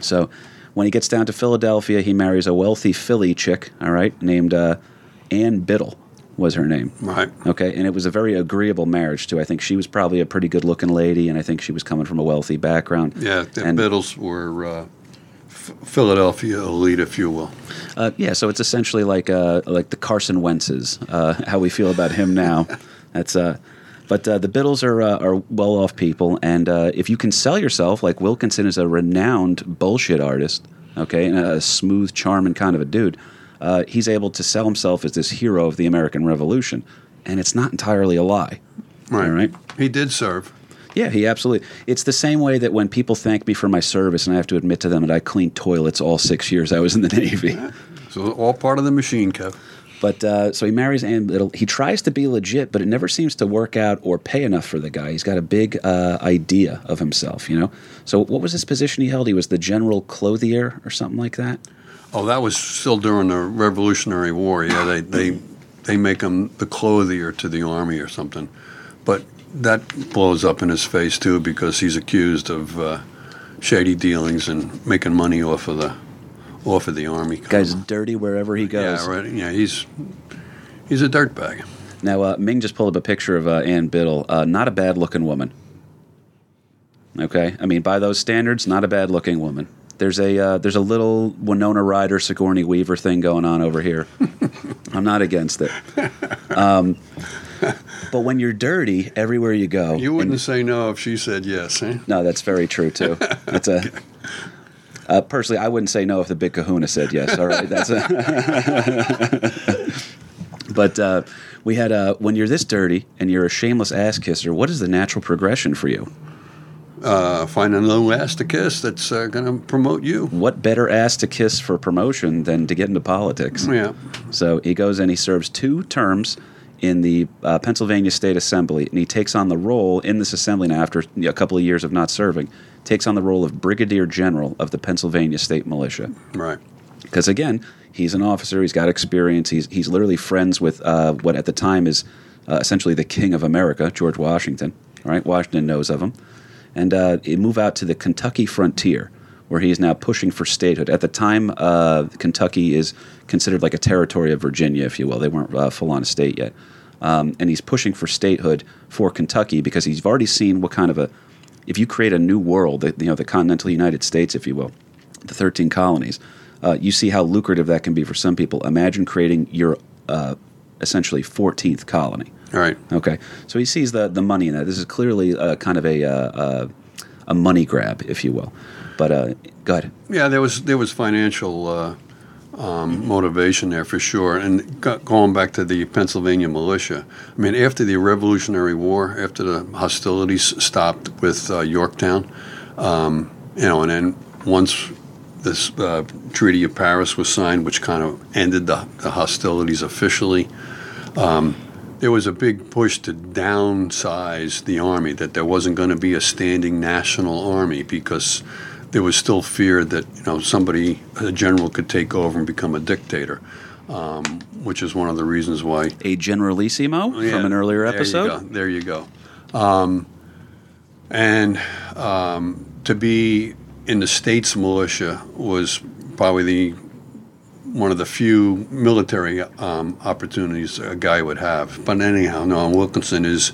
So when he gets down to Philadelphia, he marries a wealthy Philly chick, all right, named uh, Ann Biddle was her name. Right. Okay, and it was a very agreeable marriage too. I think she was probably a pretty good-looking lady, and I think she was coming from a wealthy background. Yeah, the and, Biddles were uh, F- Philadelphia elite, if you will. Uh, yeah, so it's essentially like uh, like the Carson Wentz's. Uh, how we feel about him now. That's uh, but uh, the Biddles are uh, are well off people, and uh, if you can sell yourself, like Wilkinson is a renowned bullshit artist, okay, and a smooth, charming kind of a dude. Uh, he's able to sell himself as this hero of the American Revolution, and it's not entirely a lie. Right. All right. He did serve. Yeah, he absolutely. It's the same way that when people thank me for my service, and I have to admit to them that I cleaned toilets all six years I was in the Navy. So all part of the machine, Kev. But uh, so he marries Ann Biddle. He tries to be legit, but it never seems to work out or pay enough for the guy. He's got a big uh, idea of himself, you know. So what was his position he held? He was the general clothier or something like that. Oh, that was still during the Revolutionary War. Yeah, they they they make him the clothier to the army or something. But that blows up in his face too because he's accused of uh, shady dealings and making money off of the off of the army. Guy's dirty wherever he goes. yeah, right. Yeah, he's he's a dirtbag. Now uh, Ming just pulled up a picture of uh, Ann Biddle. Uh, not a bad looking woman. Okay, I mean by those standards, not a bad looking woman. There's a uh, there's a little Winona Ryder Sigourney Weaver thing going on over here. I'm not against it. Um, but when you're dirty, everywhere you go, You wouldn't say no if she said yes, eh? no, that's very true too. That's a. Uh, personally, I wouldn't say no if the big Kahuna said yes. All right, that's a. but uh, we had uh, when you're this dirty and you're a shameless ass kisser. What is the natural progression for you? Uh, find a little ass to kiss that's uh, going to promote you. What better ass to kiss for promotion than to get into politics? Yeah. So he goes and he serves two terms in the uh, Pennsylvania State Assembly, and he takes on the role in this assembly now after a couple of years of not serving. Takes on the role of Brigadier General of the Pennsylvania State Militia. Right. because again, he's an officer. He's got experience. He's he's literally friends with uh, what at the time is uh, essentially the King of America, George Washington. All right, Washington knows of him, and uh, move out to the Kentucky frontier, where he is now pushing for statehood. At the time, uh, Kentucky is considered like a territory of Virginia, if you will. They weren't uh, full on a state yet, um, and he's pushing for statehood for Kentucky because he's already seen what kind of a if you create a new world, the- you know, the continental United States, if you will, the 13 colonies, uh, you see how lucrative that can be for some people. Imagine creating your uh, essentially 14th colony. All right. Okay, so he sees the the money in that. This is clearly uh, kind of a uh, uh, a money grab, if you will. But uh, go ahead. Yeah, there was there was financial uh, um, motivation there for sure. And go- going back to the Pennsylvania militia, I mean, after the Revolutionary War, after the hostilities stopped with uh, Yorktown, um, you know, and then once this uh, Treaty of Paris was signed, which kind of ended the, the hostilities officially. Um, there was a big push to downsize the army, that there wasn't going to be a standing national army because there was still fear that you know somebody, a general, could take over and become a dictator, um, which is one of the reasons why A generalissimo Oh, Yeah, from an earlier there you episode. go, There you go. Um, and um, to be in the states militia was probably the one of the few military um, opportunities a guy would have. But anyhow, Noam Wilkinson has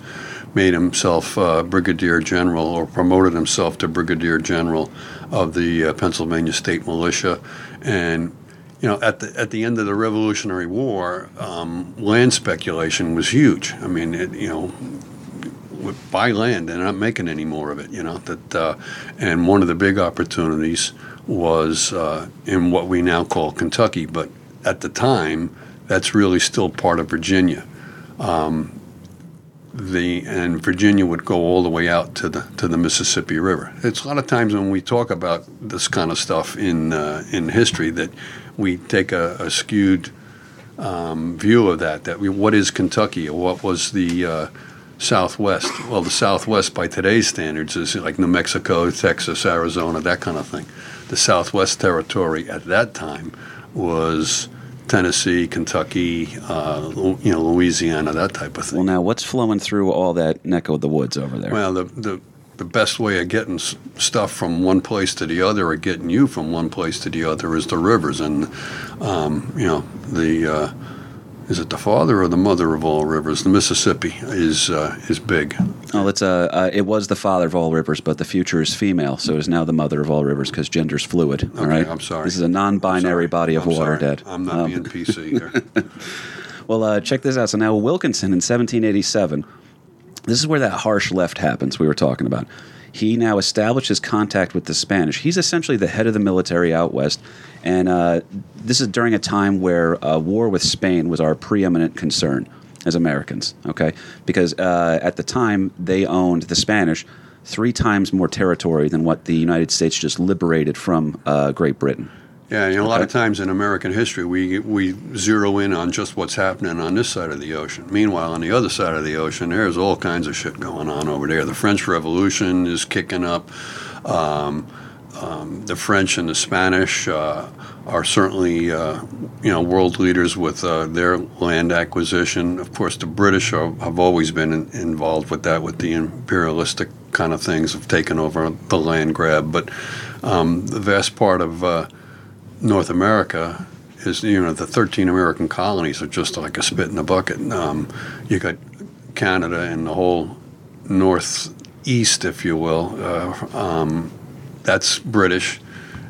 made himself uh, brigadier general or promoted himself to brigadier general of the uh, Pennsylvania State Militia, and you know, at the at the end of the Revolutionary War, um, land speculation was huge. I mean, it, you know, buy land, they're not making any more of it. You know that, uh, and one of the big opportunities was uh, in what we now call Kentucky, but at the time, that's really still part of Virginia. Um, the and Virginia would go all the way out to the to the Mississippi River. It's a lot of times when we talk about this kind of stuff in uh, in history that we take a, a skewed um, view of that. That we, what is Kentucky or what was the uh, Southwest? Well, the Southwest by today's standards is like New Mexico, Texas, Arizona, that kind of thing. The Southwest territory at that time was Tennessee, Kentucky, uh, you know, Louisiana, that type of thing. Well, now what's flowing through all that neck of the woods over there? Well, the, the the best way of getting stuff from one place to the other, or getting you from one place to the other, is the rivers. And um, you know, the uh, is it the father or the mother of all rivers? The Mississippi is uh, is big. Oh, it's uh, uh, it was the father of all rivers, but the future is female, so it's now the mother of all rivers because gender's fluid. all Okay, right, I'm sorry. This is a non-binary body of I'm water, sorry. Dad. I'm not Um, being PC here. Well, uh, check this out. So now Wilkinson in 1787, this is where that harsh left happens we were talking about. He now establishes contact with the Spanish. He's essentially the head of the military out west, and uh, this is during a time where uh, war with Spain was our preeminent concern as Americans. Okay, because uh, at the time they owned the Spanish three times more territory than what the United States just liberated from uh, Great Britain. Yeah, you know, a lot of times in American history, we we zero in on just what's happening on this side of the ocean. Meanwhile, on the other side of the ocean, there's all kinds of shit going on over there. The French Revolution is kicking up. Um, um, the French and the Spanish uh, are certainly, uh, you know, world leaders with uh, their land acquisition. Of course, the British are, have always been in, involved with that, with the imperialistic kind of things of taking over the land grab. But um, the vast part of uh, North America is you know the 13 American colonies are just like a spit in the bucket. Um, you got Canada and the whole northeast, if you will. Uh, um, that's British,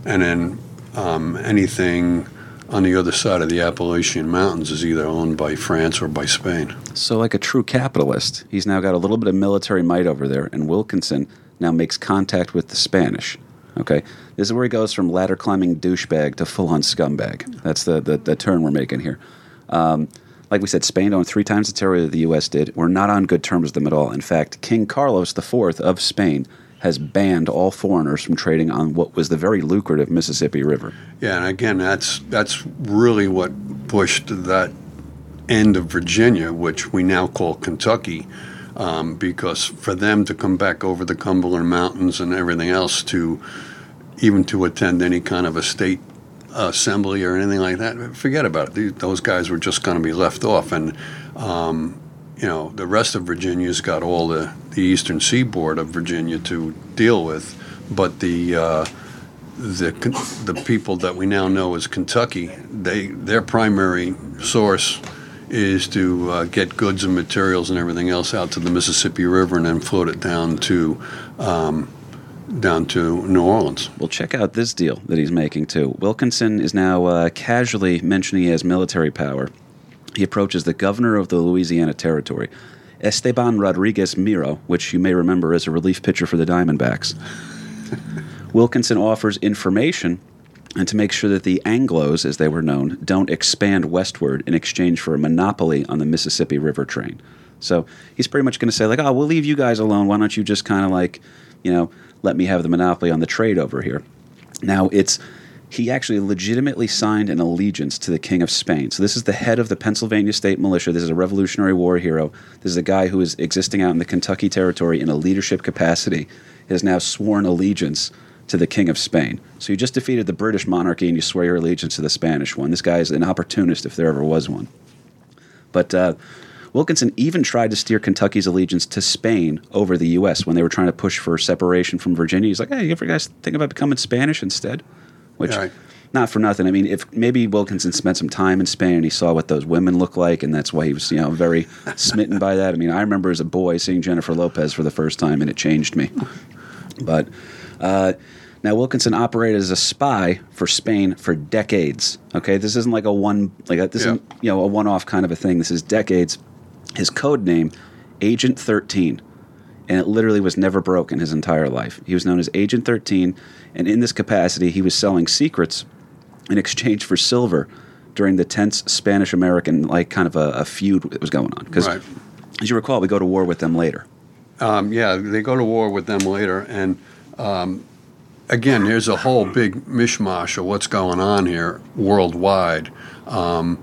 and then um, anything on the other side of the Appalachian Mountains is either owned by France or by Spain. So, like a true capitalist, he's now got a little bit of military might over there, and Wilkinson now makes contact with the Spanish. Okay, this is where he goes from ladder climbing douchebag to full on scumbag. That's the, the, the turn we're making here. Um, like we said, Spain owned three times the territory that the U.S. did. We're not on good terms with them at all. In fact, King Carlos IV of Spain has banned all foreigners from trading on what was the very lucrative Mississippi River. Yeah, and again, that's that's really what pushed that end of Virginia, which we now call Kentucky, um, because for them to come back over the Cumberland Mountains and everything else to even to attend any kind of a state assembly or anything like that, forget about it. Those guys were just going to be left off, and um, you know the rest of Virginia's got all the the eastern seaboard of Virginia to deal with, but the uh, the the people that we now know as Kentucky, they their primary source is to uh, get goods and materials and everything else out to the Mississippi River and then float it down to um, down to New Orleans. Well, check out this deal that he's making too. Wilkinson is now uh, casually mentioning he has military power. He approaches the governor of the Louisiana Territory, Esteban Rodriguez Miro, which you may remember as a relief pitcher for the Diamondbacks. Wilkinson offers information and to make sure that the Anglos, as they were known, don't expand westward in exchange for a monopoly on the Mississippi River train. So he's pretty much going to say, like, oh, we'll leave you guys alone. Why don't you just kind of like, you know, let me have the monopoly on the trade over here? Now, it's he actually legitimately signed an allegiance to the King of Spain. So this is the head of the Pennsylvania State Militia. This is a Revolutionary War hero. This is a guy who is existing out in the Kentucky Territory in a leadership capacity. He Has now sworn allegiance to the King of Spain. So you just defeated the British monarchy and you swear your allegiance to the Spanish one. This guy is an opportunist if there ever was one. But uh, Wilkinson even tried to steer Kentucky's allegiance to Spain over the U.S. when they were trying to push for separation from Virginia. He's like, "Hey, you ever guys think about becoming Spanish instead?" Which, Right. not for nothing. I mean, if maybe Wilkinson spent some time in Spain and he saw what those women look like, and that's why he was, you know, very smitten by that. I mean, I remember as a boy seeing Jennifer Lopez for the first time, and it changed me. But uh, now Wilkinson operated as a spy for Spain for decades. Okay, this isn't like a one like a, this Yeah. isn't you know a one-off kind of a thing. This is decades. His code name, Agent Thirteen, and it literally was never broken his entire life. He was known as Agent Thirteen, and in this capacity, he was selling secrets in exchange for silver during the tense Spanish-American like kind of a, a feud that was going on. Because Right. as you recall, we go to war with them later. Um, yeah, they go to war with them later, and um, again, there's a whole big mishmash of what's going on here worldwide. Um,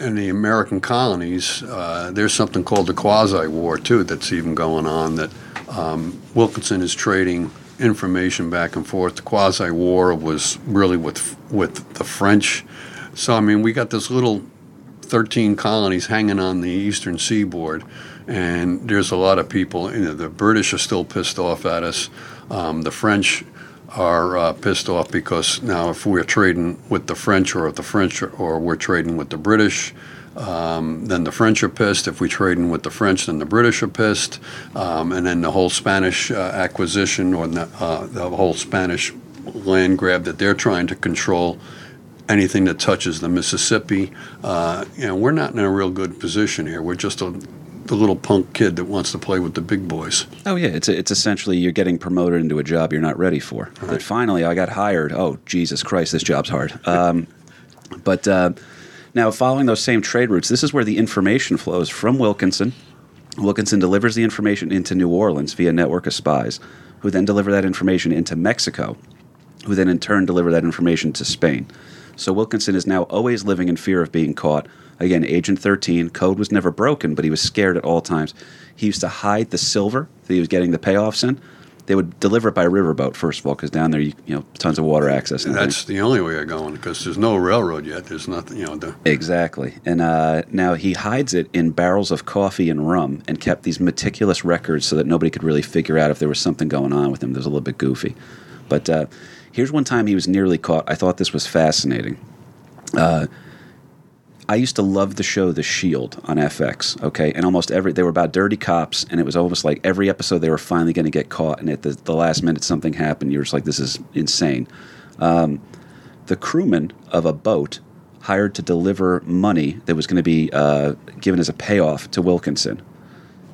in the American colonies, uh, there's something called the quasi-war too that's even going on. That um, Wilkinson is trading information back and forth. The quasi-war was really with with the French. So I mean, we got this little 13 colonies hanging on the eastern seaboard, and there's a lot of people. You know, the British are still pissed off at us. Um, the French are uh, pissed off because now if we're trading with the French, or the French, or we're trading with the British. Um, then the French are pissed. If we're trading with the French, then the British are pissed. Um, and then the whole Spanish uh, acquisition or the, uh, the whole Spanish land grab that they're trying to control anything that touches the Mississippi. Uh, you know, we're not in a real good position here. We're just a the little punk kid that wants to play with the big boys. Oh yeah, it's it's essentially you're getting promoted into a job you're not ready for. But finally I got hired. Oh Jesus Christ, this job's hard. Um, but uh, now following those same trade routes, this is where the information flows from Wilkinson. Wilkinson delivers the information into New Orleans via a network of spies, who then deliver that information into Mexico, who then in turn deliver that information to Spain. So Wilkinson is now always living in fear of being caught. Again, Agent 13, code was never broken, but he was scared at all times. He used to hide the silver that he was getting the payoffs in. They would deliver it by riverboat, first of all, because down there, you, you know, tons of water access. And That's the only way of going because there's no railroad yet. There's nothing, you know. The, Exactly. And uh, now he hides it in barrels of coffee and rum and kept these meticulous records so that nobody could really figure out if there was something going on with him that was a little bit goofy. But uh, here's one time he was nearly caught. I thought this was fascinating. Uh, I used to love the show The Shield on FX, okay? And almost every, they were about dirty cops, and it was almost like every episode they were finally going to get caught, and at the, the last minute something happened. You're just like, this is insane the crewman of a boat hired to deliver money that was going to be uh, given as a payoff to Wilkinson.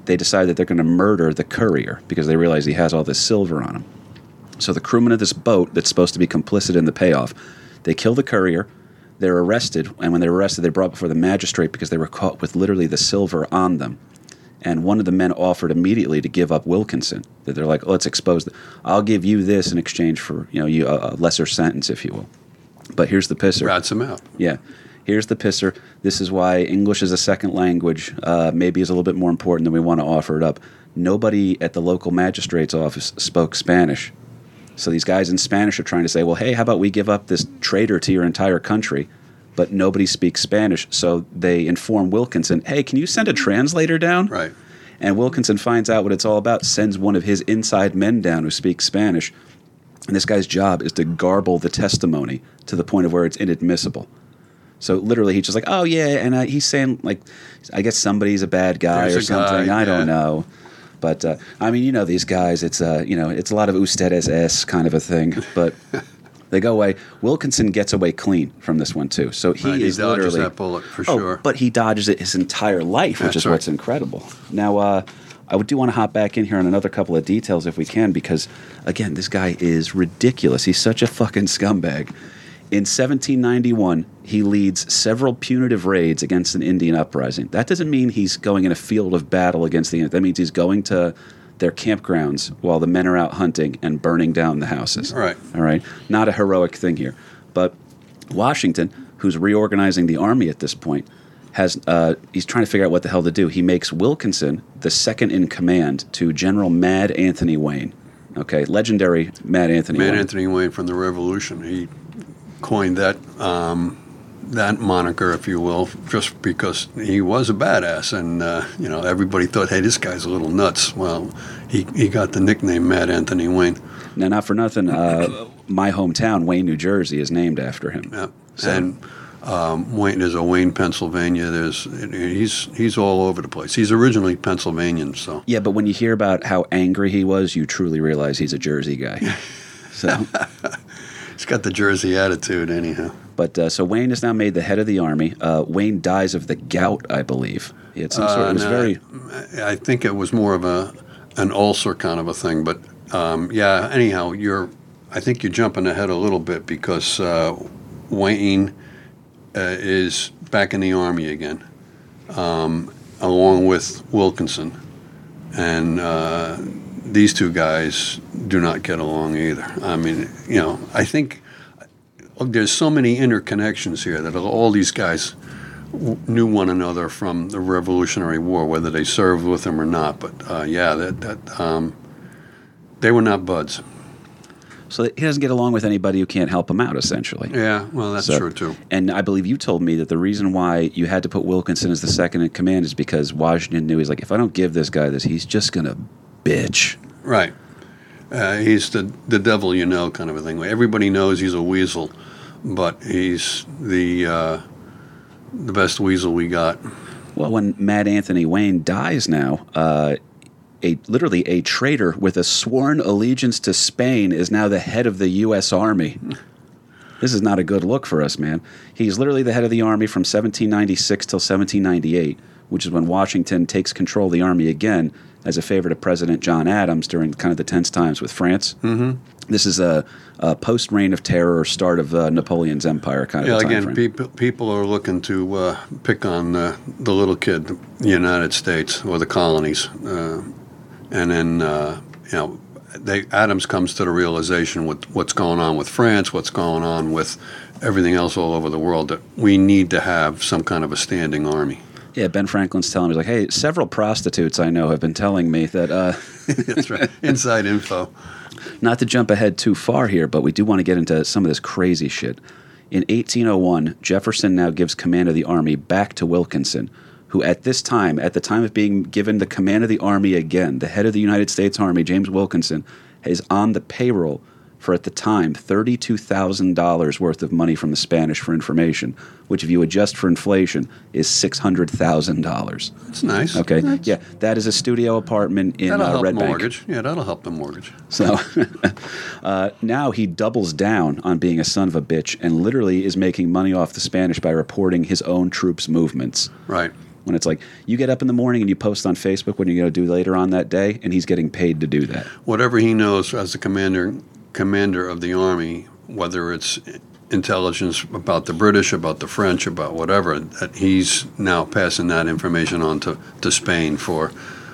They decide that they're going to murder the courier because they realize he has all this silver on him. So the crewman of this boat that's supposed to be complicit in the payoff, they kill the courier. They're arrested, and when they're arrested, they're brought before the magistrate because they were caught with literally the silver on them. And one of the men offered immediately to give up Wilkinson. That they're like, let's expose. The, I'll give you this in exchange for you know you a, a lesser sentence, if you will. But here's the pisser. rats them out. Yeah. Here's the pisser. This is why English as a second language uh, maybe is a little bit more important than we want to offer it up. Nobody at the local magistrate's office spoke Spanish. So these guys in Spanish are trying to say, well, hey, how about we give up this traitor to your entire country? But nobody speaks Spanish. So they inform Wilkinson, hey, can you send a translator down? Right. And Wilkinson finds out what it's all about, sends one of his inside men down who speaks Spanish. And this guy's job is to garble the testimony to the point of where it's inadmissible. So literally, he's just like, "Oh yeah," and uh, he's saying like, "I guess somebody's a bad guy There's or something." guy, I don't know, but uh, I mean, you know, these guys. It's uh, you know, it's a lot of ustedes s kind of a thing, but. They go away. Wilkinson gets away clean from this one too. So he Right, he is dodges literally that bullet for Oh, sure. But he dodges it his entire life, which That's is right. what's incredible. Now, uh, I do want to hop back in here on another couple of details if we can, because again, this guy is ridiculous. He's such a fucking scumbag. In 1791, he leads several punitive raids against an Indian uprising. That doesn't mean he's going in a field of battle against the Indians. That means he's going to their campgrounds while the men are out hunting and burning down the houses. Right. All right. Not a heroic thing here. But Washington, who's reorganizing the army at this point, has uh, he's trying to figure out what the hell to do. He makes Wilkinson the second in command to General Mad Anthony Wayne. Okay, legendary Mad Anthony. Man Wayne. Anthony Wayne from the Revolution. He coined that um, that moniker, if you will, just because he was a badass, and uh, you know everybody thought, "Hey, this guy's a little nuts." Well, he he got the nickname Mad Anthony Wayne. Now, not for nothing, uh, my hometown, Wayne, New Jersey, is named after him. Yeah. So- And um, Wayne, there's a Wayne, Pennsylvania. There's he's he's all over the place. He's originally Pennsylvanian, so Yeah, but when you hear about how angry he was, you truly realize he's a Jersey guy. So, he's got the Jersey attitude, anyhow. but uh, so Wayne is now made the head of the army. Uh, Wayne dies of the gout, I believe. He had some sort. Uh, It was no, very. I think it was more of a an ulcer kind of a thing, but um, yeah. Anyhow, you're. I think you're jumping ahead a little bit because uh, Wayne uh, is back in the army again, um, along with Wilkinson, and uh, these two guys do not get along either. I mean, you know, I think there's so many interconnections here that all these guys w- knew one another from the Revolutionary War, whether they served with them or not. But uh, yeah, that, that um, they were not buds. So he doesn't get along with anybody who can't help him out, essentially. Yeah, well, that's So- true too. And I believe you told me that the reason why you had to put Wilkinson as the second in command is because Washington knew he's like, if I don't give this guy this, he's just gonna bitch. Right. Uh, he's the the devil you know kind of a thing. Everybody knows he's a weasel, but he's the uh, the best weasel we got. Well, when Mad Anthony Wayne dies now, uh, a literally a traitor with a sworn allegiance to Spain is now the head of the U.S. Army. This is not a good look for us, man. He's literally the head of the army from 1796 till 1798, which is when Washington takes control of the army again as a favor to President John Adams during kind of the tense times with France. Mm-hmm. This is a, a post reign of terror or start of uh, Napoleon's empire kind of Yeah, again, people people are looking to uh, pick on uh, the little kid, the United States or the colonies, uh, and then uh, you know, they Adams comes to the realization with what's going on with France, what's going on with everything else all over the world that we need to have some kind of a standing army. Yeah, Ben Franklin's telling me, he's like, hey, several prostitutes I know have been telling me that, uh, That's right, inside info. not to jump ahead too far here, but we do want to get into some of this crazy shit. In 1801, Jefferson now gives command of the army back to Wilkinson, who at this time, at the time of being given the command of the army again, the head of the United States Army, James Wilkinson, is on the payroll for at the time $32,000 worth of money from the Spanish for information, which if you adjust for inflation is $600,000. That's nice. Okay. That's- yeah, that is a studio apartment in That'll uh, help Red the Bank. mortgage. Yeah, that'll help the mortgage. So uh, now he doubles down on being a son of a bitch and literally is making money off the Spanish by reporting his own troops' movements. Right. When it's like you get up in the morning and you post on Facebook what you're going to do later on that day, and he's getting paid to do that. whatever he knows as the commander commander of the army, whether it's intelligence about the British, about the French, about whatever, that he's now passing that information on to, to Spain for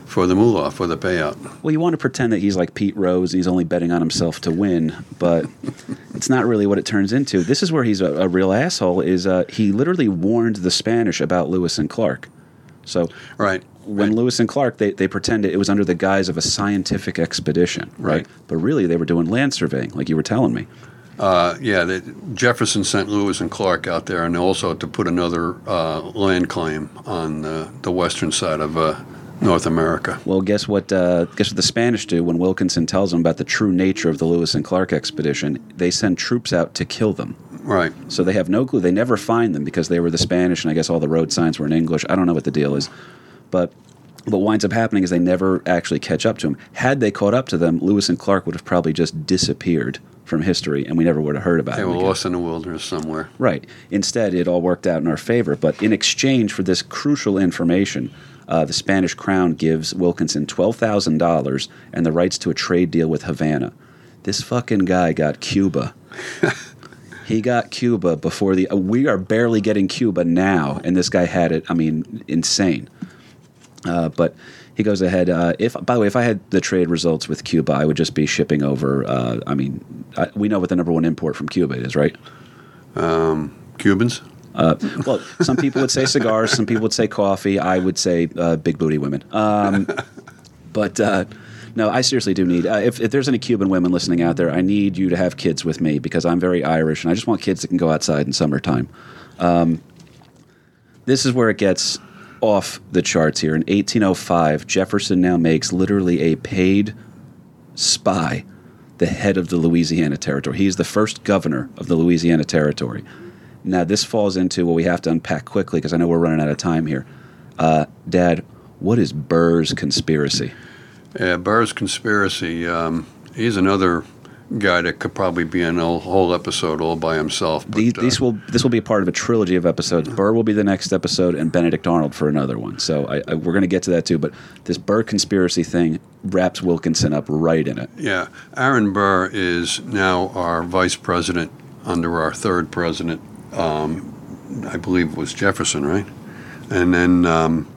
for the moolah, for the payout. Well, you want to pretend that he's like Pete Rose, he's only betting on himself to win, but it's not really what it turns into. This is where he's a, a real asshole. Is uh, he literally warned the Spanish about Lewis and Clark? So Right. when Lewis and Clark, they, they pretended it was under the guise of a scientific expedition, right? Right. But really, they were doing land surveying, like you were telling me. Uh, yeah, the, Jefferson sent Lewis and Clark out there, and also to put another uh, land claim on uh, the western side of uh, North America. Well, guess what? Uh, guess what the Spanish do when Wilkinson tells them about the true nature of the Lewis and Clark expedition? They send troops out to kill them. Right. So they have no clue. They never find them because they were the Spanish, and I guess all the road signs were in English. I don't know what the deal is, but what winds up happening is they never actually catch up to them. Had they caught up to them, Lewis and Clark would have probably just disappeared from history, and we never would have heard about They them. were lost in the wilderness somewhere. Right. Instead, it all worked out in our favor. But in exchange for this crucial information, uh, the Spanish crown gives Wilkinson twelve thousand dollars and the rights to a trade deal with Havana. This fucking guy got Cuba. he got Cuba before the. Uh, we are barely getting Cuba now, and this guy had it. I mean, insane. Uh, but he goes ahead. Uh, if by the way, if I had the trade results with Cuba, I would just be shipping over. Uh, I mean, I, we know what the number one import from Cuba is, right? Um, Cubans. Uh, well, some people would say cigars, some people would say coffee. I would say uh, big booty women. Um, but uh, no, I seriously do need. Uh, if, if there's any Cuban women listening out there, I need you to have kids with me because I'm very Irish and I just want kids that can go outside in summertime. Um, this is where it gets off the charts here. In 1805, Jefferson now makes literally a paid spy the head of the Louisiana Territory. He is the first governor of the Louisiana Territory. Now, this falls into what we have to unpack quickly because I know we're running out of time here. Uh, Dad, what is Burr's conspiracy? Yeah, Burr's conspiracy. Um, he's another guy that could probably be in a whole episode all by himself. But, these, uh, these will this will be a part of a trilogy of episodes. Burr will be the next episode, and Benedict Arnold for another one. So I, I, we're going to get to that too. But this Burr conspiracy thing wraps Wilkinson up right in it. Yeah, Aaron Burr is now our vice president under our third president. Um, I believe it was Jefferson, right? And then um,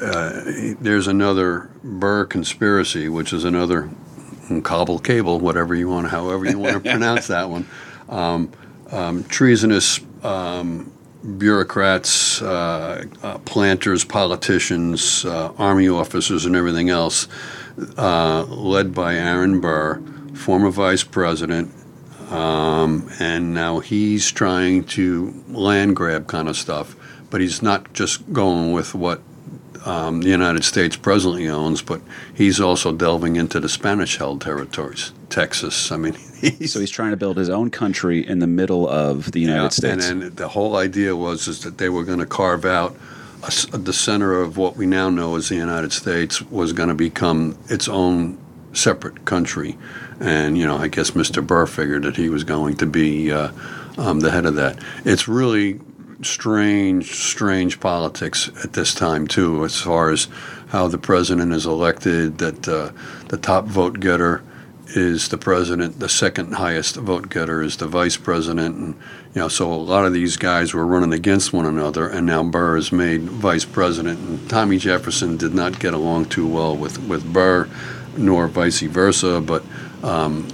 uh, there's another Burr conspiracy, which is another cobble cable, whatever you want, however you want to pronounce that one. Um, um, treasonous um, bureaucrats, uh, uh, planters, politicians, uh, army officers, and everything else, uh, led by Aaron Burr, former vice president. Um, and now he's trying to land grab kind of stuff, but he's not just going with what um, the United States presently owns, but he's also delving into the Spanish held territories, Texas. I mean, he's, So he's trying to build his own country in the middle of the United yeah, States. And, and the whole idea was is that they were going to carve out a the center of what we now know as the United States was going to become its own separate country. And you know, I guess Mr. Burr figured that he was going to be uh, um, the head of that. It's really strange, strange politics at this time too, as far as how the president is elected. That uh, the top vote getter is the president. The second highest vote getter is the vice president, and you know, so a lot of these guys were running against one another. And now Burr is made vice president, and Tommy Jefferson did not get along too well with with Burr, nor vice versa. But um,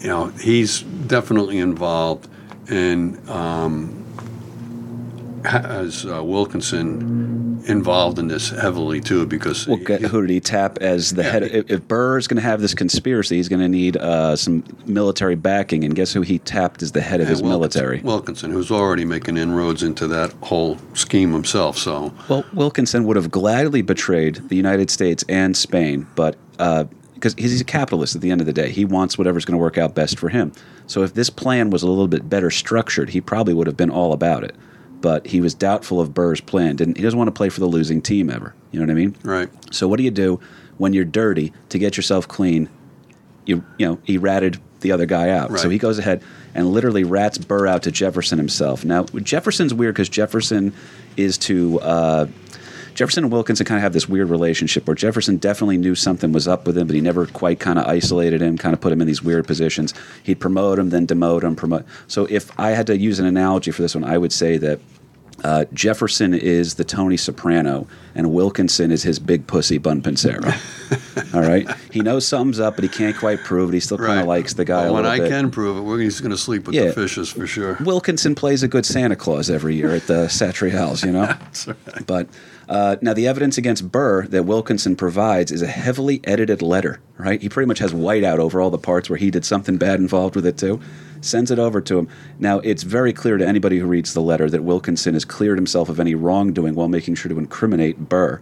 you know, he's definitely involved in. Um, has uh, Wilkinson involved in this heavily too because Well, who did he tap as the Yeah, head? he- If, if Burr is going to have this conspiracy, he's going to need uh, some military backing. And guess who he tapped as the head of his Wilkinson- military? Wilkinson, who's already making inroads into that whole scheme himself. So Well, Wilkinson would have gladly betrayed the United States and Spain, but because he's a capitalist at the end of the day, he wants whatever's going to work out best for him. So if this plan was a little bit better structured, he probably would have been all about it. But he was doubtful of Burr's plan. Didn't he? Doesn't want to play for the losing team ever. You know what I mean? right, So what do you do when you're dirty to get yourself clean? You you know he ratted the other guy out. Right. So he goes ahead and literally rats Burr out to Jefferson himself. Now Jefferson's weird because Jefferson is to. Uh, Jefferson and Wilkinson kind of have this weird relationship where Jefferson definitely knew something was up with him, but he never quite kind of isolated him, kind of put him in these weird positions. He'd promote him, then demote him, promote. So if I had to use an analogy for this one, I would say that uh, Jefferson is the Tony Soprano, and Wilkinson is his big pussy Bonpensiero. All right, he knows something's up, but he can't quite prove it. He still kind right. of likes the guy Well, when I bit. can prove it, we're he's going to sleep with Yeah. the fishes for sure. Wilkinson plays a good Santa Claus every year at the Satriale's, you know. But uh, now the evidence against Burr that Wilkinson provides is a heavily edited letter. Right, he pretty much has whiteout over all the parts where he did something bad involved with it too. Sends it over to him. Now it's very clear to anybody who reads the letter that Wilkinson has cleared himself of any wrongdoing while making sure to incriminate Burr.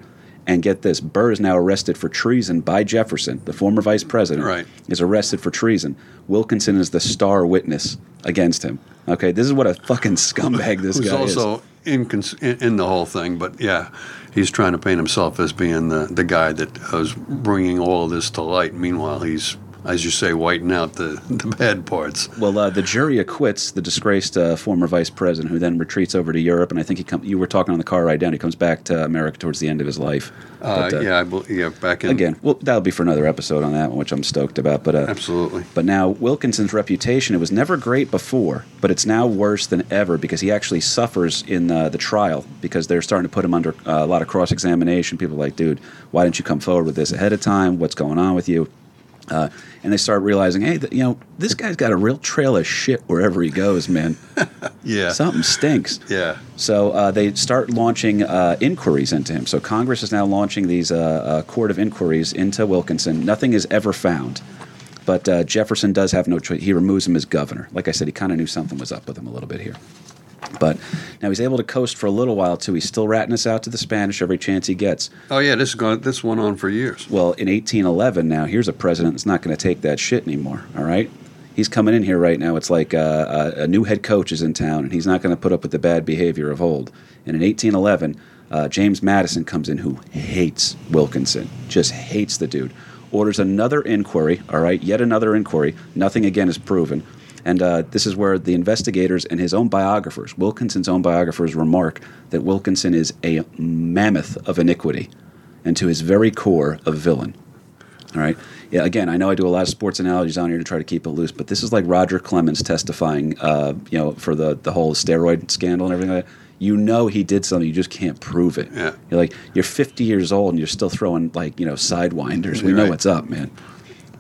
And get this, Burr is now arrested for treason by Jefferson, the former vice president. Right. Is arrested for treason. Wilkinson is the star witness against him. Okay, this is what a fucking scumbag this Who's guy is. also in, the whole thing, but yeah, he's trying to paint himself as being the, the guy that was bringing all of this to light. Meanwhile, he's, as you say, whiting out the, the bad parts. Well, uh, the jury acquits the disgraced uh, former vice president, who then retreats over to Europe. And I think he come, you were talking on the car ride down. He comes back to America towards the end of his life. Uh, But, uh, yeah, I bel yeah, back in Again, well, that'll be for another episode on that one, which I'm stoked about. But uh, Absolutely. But now Wilkinson's reputation, it was never great before, but it's now worse than ever because he actually suffers in uh, the trial because they're starting to put him under uh, a lot of cross examination. People are like, dude, why didn't you come forward with this ahead of time? What's going on with you? Uh, and they start realizing, hey, th- you know, this guy's got a real trail of shit wherever he goes, man. Yeah. Something stinks. Yeah. So uh, they start launching uh, inquiries into him. So Congress is now launching these uh, uh, court of inquiries into Wilkinson. Nothing is ever found. But uh, Jefferson does have no choice. He removes him as governor. Like I said, he kind of knew something was up with him a little bit here. But now he's able to coast for a little while too. He's still ratting us out to the Spanish every chance he gets. Oh yeah, this gone. This went on for years. Well, in 1811, now here's a president that's not going to take that shit anymore. All right, he's coming in here right now. It's like uh, a, a new head coach is in town, and he's not going to put up with the bad behavior of old. And in 1811, uh, James Madison comes in, who hates Wilkinson, just hates the dude. Orders another inquiry. All right, yet another inquiry. Nothing again is proven. And uh, this is where the investigators and his own biographers, Wilkinson's own biographers, remark that Wilkinson is a mammoth of iniquity and to his very core, a villain. All right. Yeah. Again, I know I do a lot of sports analogies on here to try to keep it loose, but this is like Roger Clemens testifying, uh, you know, for the the whole steroid scandal and everything like that. You know he did something, you just can't prove it. Yeah. You're like you're 50 years old and you're still throwing like you know sidewinders. We know what's up, man.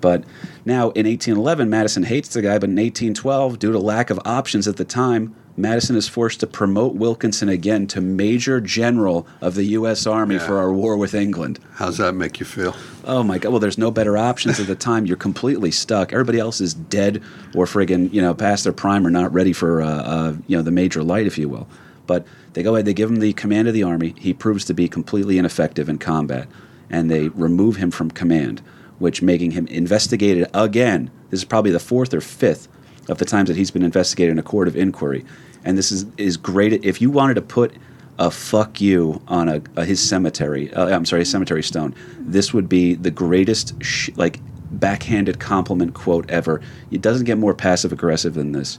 But now in 1811, Madison hates the guy, but in 1812, due to lack of options at the time, Madison is forced to promote Wilkinson again to Major General of the U.S. Army Yeah. for our war with England. How's that make you feel? Oh my god! Well, there's no better options at the time. You're completely stuck. Everybody else is dead or friggin' you know past their prime or not ready for uh, uh, you know the major light, if you will. But they go ahead. They give him the command of the army. He proves to be completely ineffective in combat, and they remove him from command, which making him investigated again. This is probably the fourth or fifth of the times that he's been investigated in a court of inquiry, and this is is great. If you wanted to put a fuck you on a, a his cemetery. Uh, I'm sorry, cemetery stone. This would be the greatest sh- like backhanded compliment quote ever. It doesn't get more passive aggressive than this.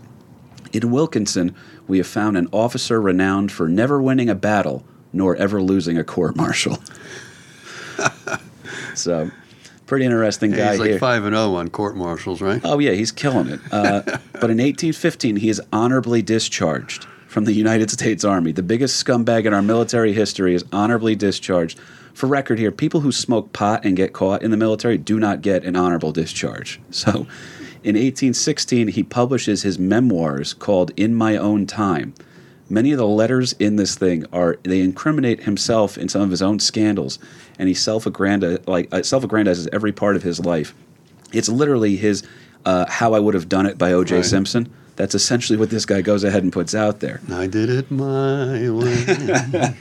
In Wilkinson, we have found an officer renowned for never winning a battle nor ever losing a court martial. so, pretty interesting Yeah, guy he's like here. five and zero on court martials, right? Oh yeah, he's killing it. Uh, but in 1815, he is honorably discharged from the United States Army. The biggest scumbag in our military history is honorably discharged. For record here, people who smoke pot and get caught in the military do not get an honorable discharge. So, in 1816, he publishes his memoirs called "In My Own Time." Many of the letters in this thing are they incriminate himself in some of his own scandals, and he self-aggrandize like uh, self-aggrandizes every part of his life. It's literally his uh, "How I Would Have Done It" by O.J. Right. Simpson. That's essentially what this guy goes ahead and puts out there. I did it my way.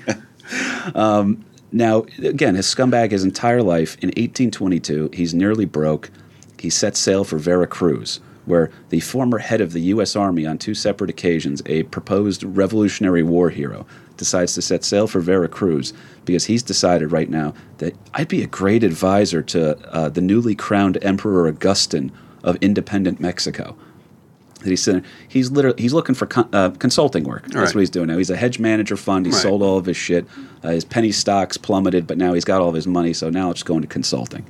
Now, again, his scumbag his entire life. In 1822, he's nearly broke. He sets sail for Veracruz, where the former head of the U.S. Army, on two separate occasions, a proposed Revolutionary War hero, decides to set sail for Veracruz because he's decided right now that I'd be a great advisor to uh, the newly crowned Emperor Augustine of independent Mexico. That he's sitting, he's literally he's looking for con, uh, consulting work. That's Right. what he's doing now. He's a hedge manager fund. He Right. sold all of his shit. Uh, his penny stocks plummeted, but now he's got all of his money. So now it's going to consulting.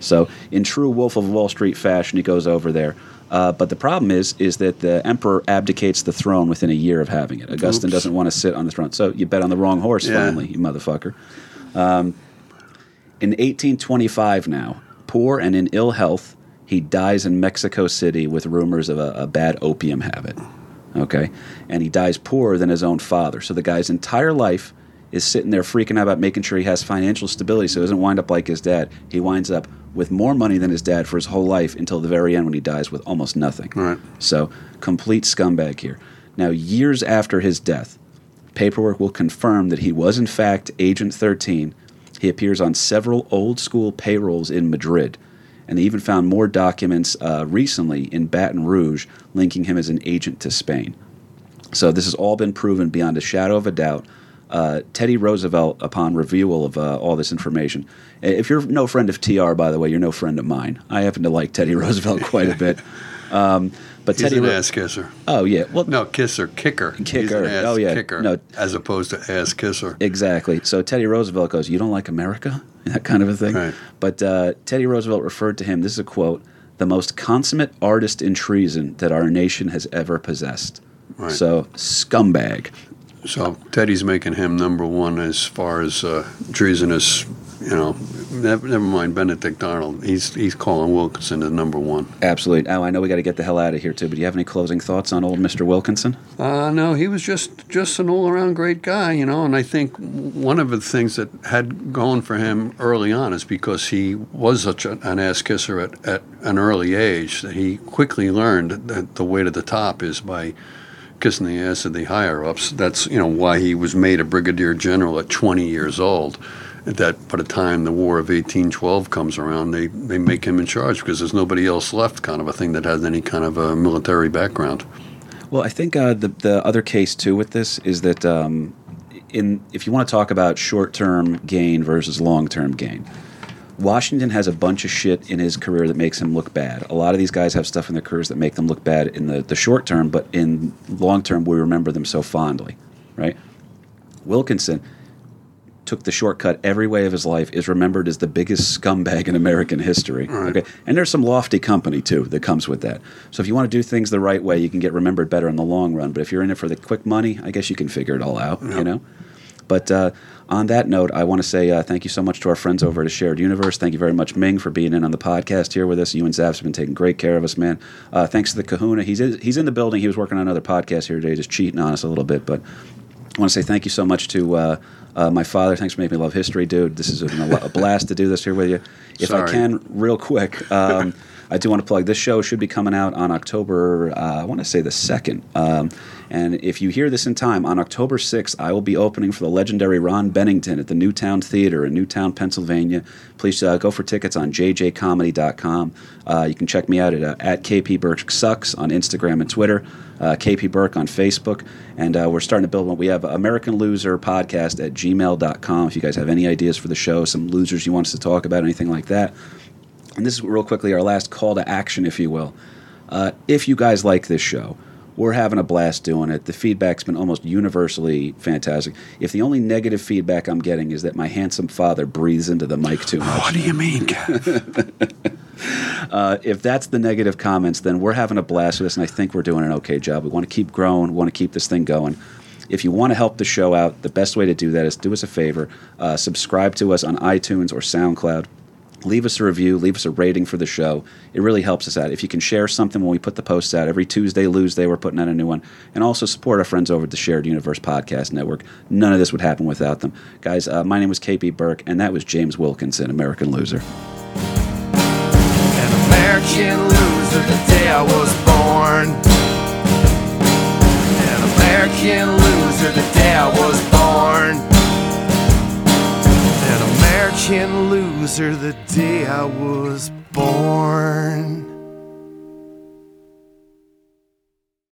So in true Wolf of Wall Street fashion, he goes over there. Uh, but the problem is, is that the emperor abdicates the throne within a year of having it. Augustine Oops. doesn't want to sit on the throne. So you bet on the wrong horse, Yeah. finally, you motherfucker. Um, in 1825 now, poor and in ill health, he dies in Mexico City with rumors of a, a bad opium habit. Okay? And he dies poorer than his own father. So the guy's entire life is sitting there freaking out about making sure he has financial stability so he doesn't wind up like his dad. He winds up with more money than his dad for his whole life until the very end when he dies with almost nothing. Right. So, complete scumbag here. Now, years after his death, paperwork will confirm that he was, in fact, Agent 13. He appears on several old school payrolls in Madrid. And they even found more documents uh, recently in Baton Rouge linking him as an agent to Spain. So this has all been proven beyond a shadow of a doubt. Uh, Teddy Roosevelt, upon review of uh, all this information, if you're no friend of TR, by the way, you're no friend of mine. I happen to like Teddy Roosevelt quite a bit. Um, but He's Teddy, an Ro- ass kisser. oh yeah, well, No, kisser, kicker. He's Kicker. an ass Oh, yeah. kicker. No. As opposed to ass kisser. Exactly. So Teddy Roosevelt goes, "You don't like America?" That kind of a thing. Right. But uh, Teddy Roosevelt referred to him. This is a quote: "The most consummate artist in treason that our nation has ever possessed." Right. So scumbag. So Teddy's making him number one as far as uh, treasonous. You know, never, never mind Benedict Arnold. He's he's calling Wilkinson the number one. Absolutely. Oh, I know we got to get the hell out of here too. But do you have any closing thoughts on old Mister Wilkinson? Uh, no, he was just just an all around great guy, you know. And I think one of the things that had going for him early on is because he was such an ass kisser at, at an early age that he quickly learned that the way to the top is by kissing the ass of the higher ups. That's you know why he was made a brigadier general at 20 years old. That by the time the War of 1812 comes around, they, they make him in charge because there's nobody else left, kind of a thing that has any kind of a military background. Well, I think uh, the the other case too with this is that um, in if you want to talk about short term gain versus long term gain, Washington has a bunch of shit in his career that makes him look bad. A lot of these guys have stuff in their careers that make them look bad in the, the short term, but in long term, we remember them so fondly, right? Wilkinson took the shortcut every way of his life, is remembered as the biggest scumbag in American history. Right. Okay, and there's some lofty company too that comes with that. So if you want to do things the right way, you can get remembered better in the long run. But if you're in it for the quick money, I guess you can figure it all out. You know. But uh, on that note, I want to say uh, thank you so much to our friends over at Shared Universe. Thank you very much, Ming, for being in on the podcast here with us. You and Zavs have been taking great care of us, man. Uh, thanks to the Kahuna. He's he's in the building. He was working on another podcast here today, just cheating on us a little bit. But I want to say thank you so much to uh, uh, my father. Thanks for making me love history, dude. This is a, a blast to do this here with you. If I can, real quick, um, I do want to plug this show should be coming out on October. Uh, I want to say the second. Um, and if you hear this in time, on October 6th, I will be opening for the legendary Ron Bennington at the Newtown Theater in Newtown, Pennsylvania. Please uh, go for tickets on jjcomedy.com. Uh, you can check me out at, uh, at KP Burke Sucks on Instagram and Twitter, uh, KP Burke on Facebook. And uh, we're starting to build one. We have American Loser Podcast at gmail.com. If you guys have any ideas for the show, some losers you want us to talk about, anything like that. And this is real quickly our last call to action, if you will. Uh, if you guys like this show, we're having a blast doing it. The feedback's been almost universally fantastic. If the only negative feedback I'm getting is that my handsome father breathes into the mic too much, What do you mean, uh, if that's the negative comments, then we're having a blast with this, and I think we're doing an okay job. We want to keep growing, we want to keep this thing going. If you want to help the show out, the best way to do that is do us a favor uh, subscribe to us on iTunes or SoundCloud. Leave us a review, leave us a rating for the show. It really helps us out. If you can share something when we put the posts out every Tuesday, Tuesday, we're putting out a new one. And also support our friends over at the Shared Universe Podcast Network. None of this would happen without them. Guys, uh, my name was KP Burke, and that was James Wilkinson, American Loser. An American loser the day I was born. An American loser the day I was born. An American loser the day I was born.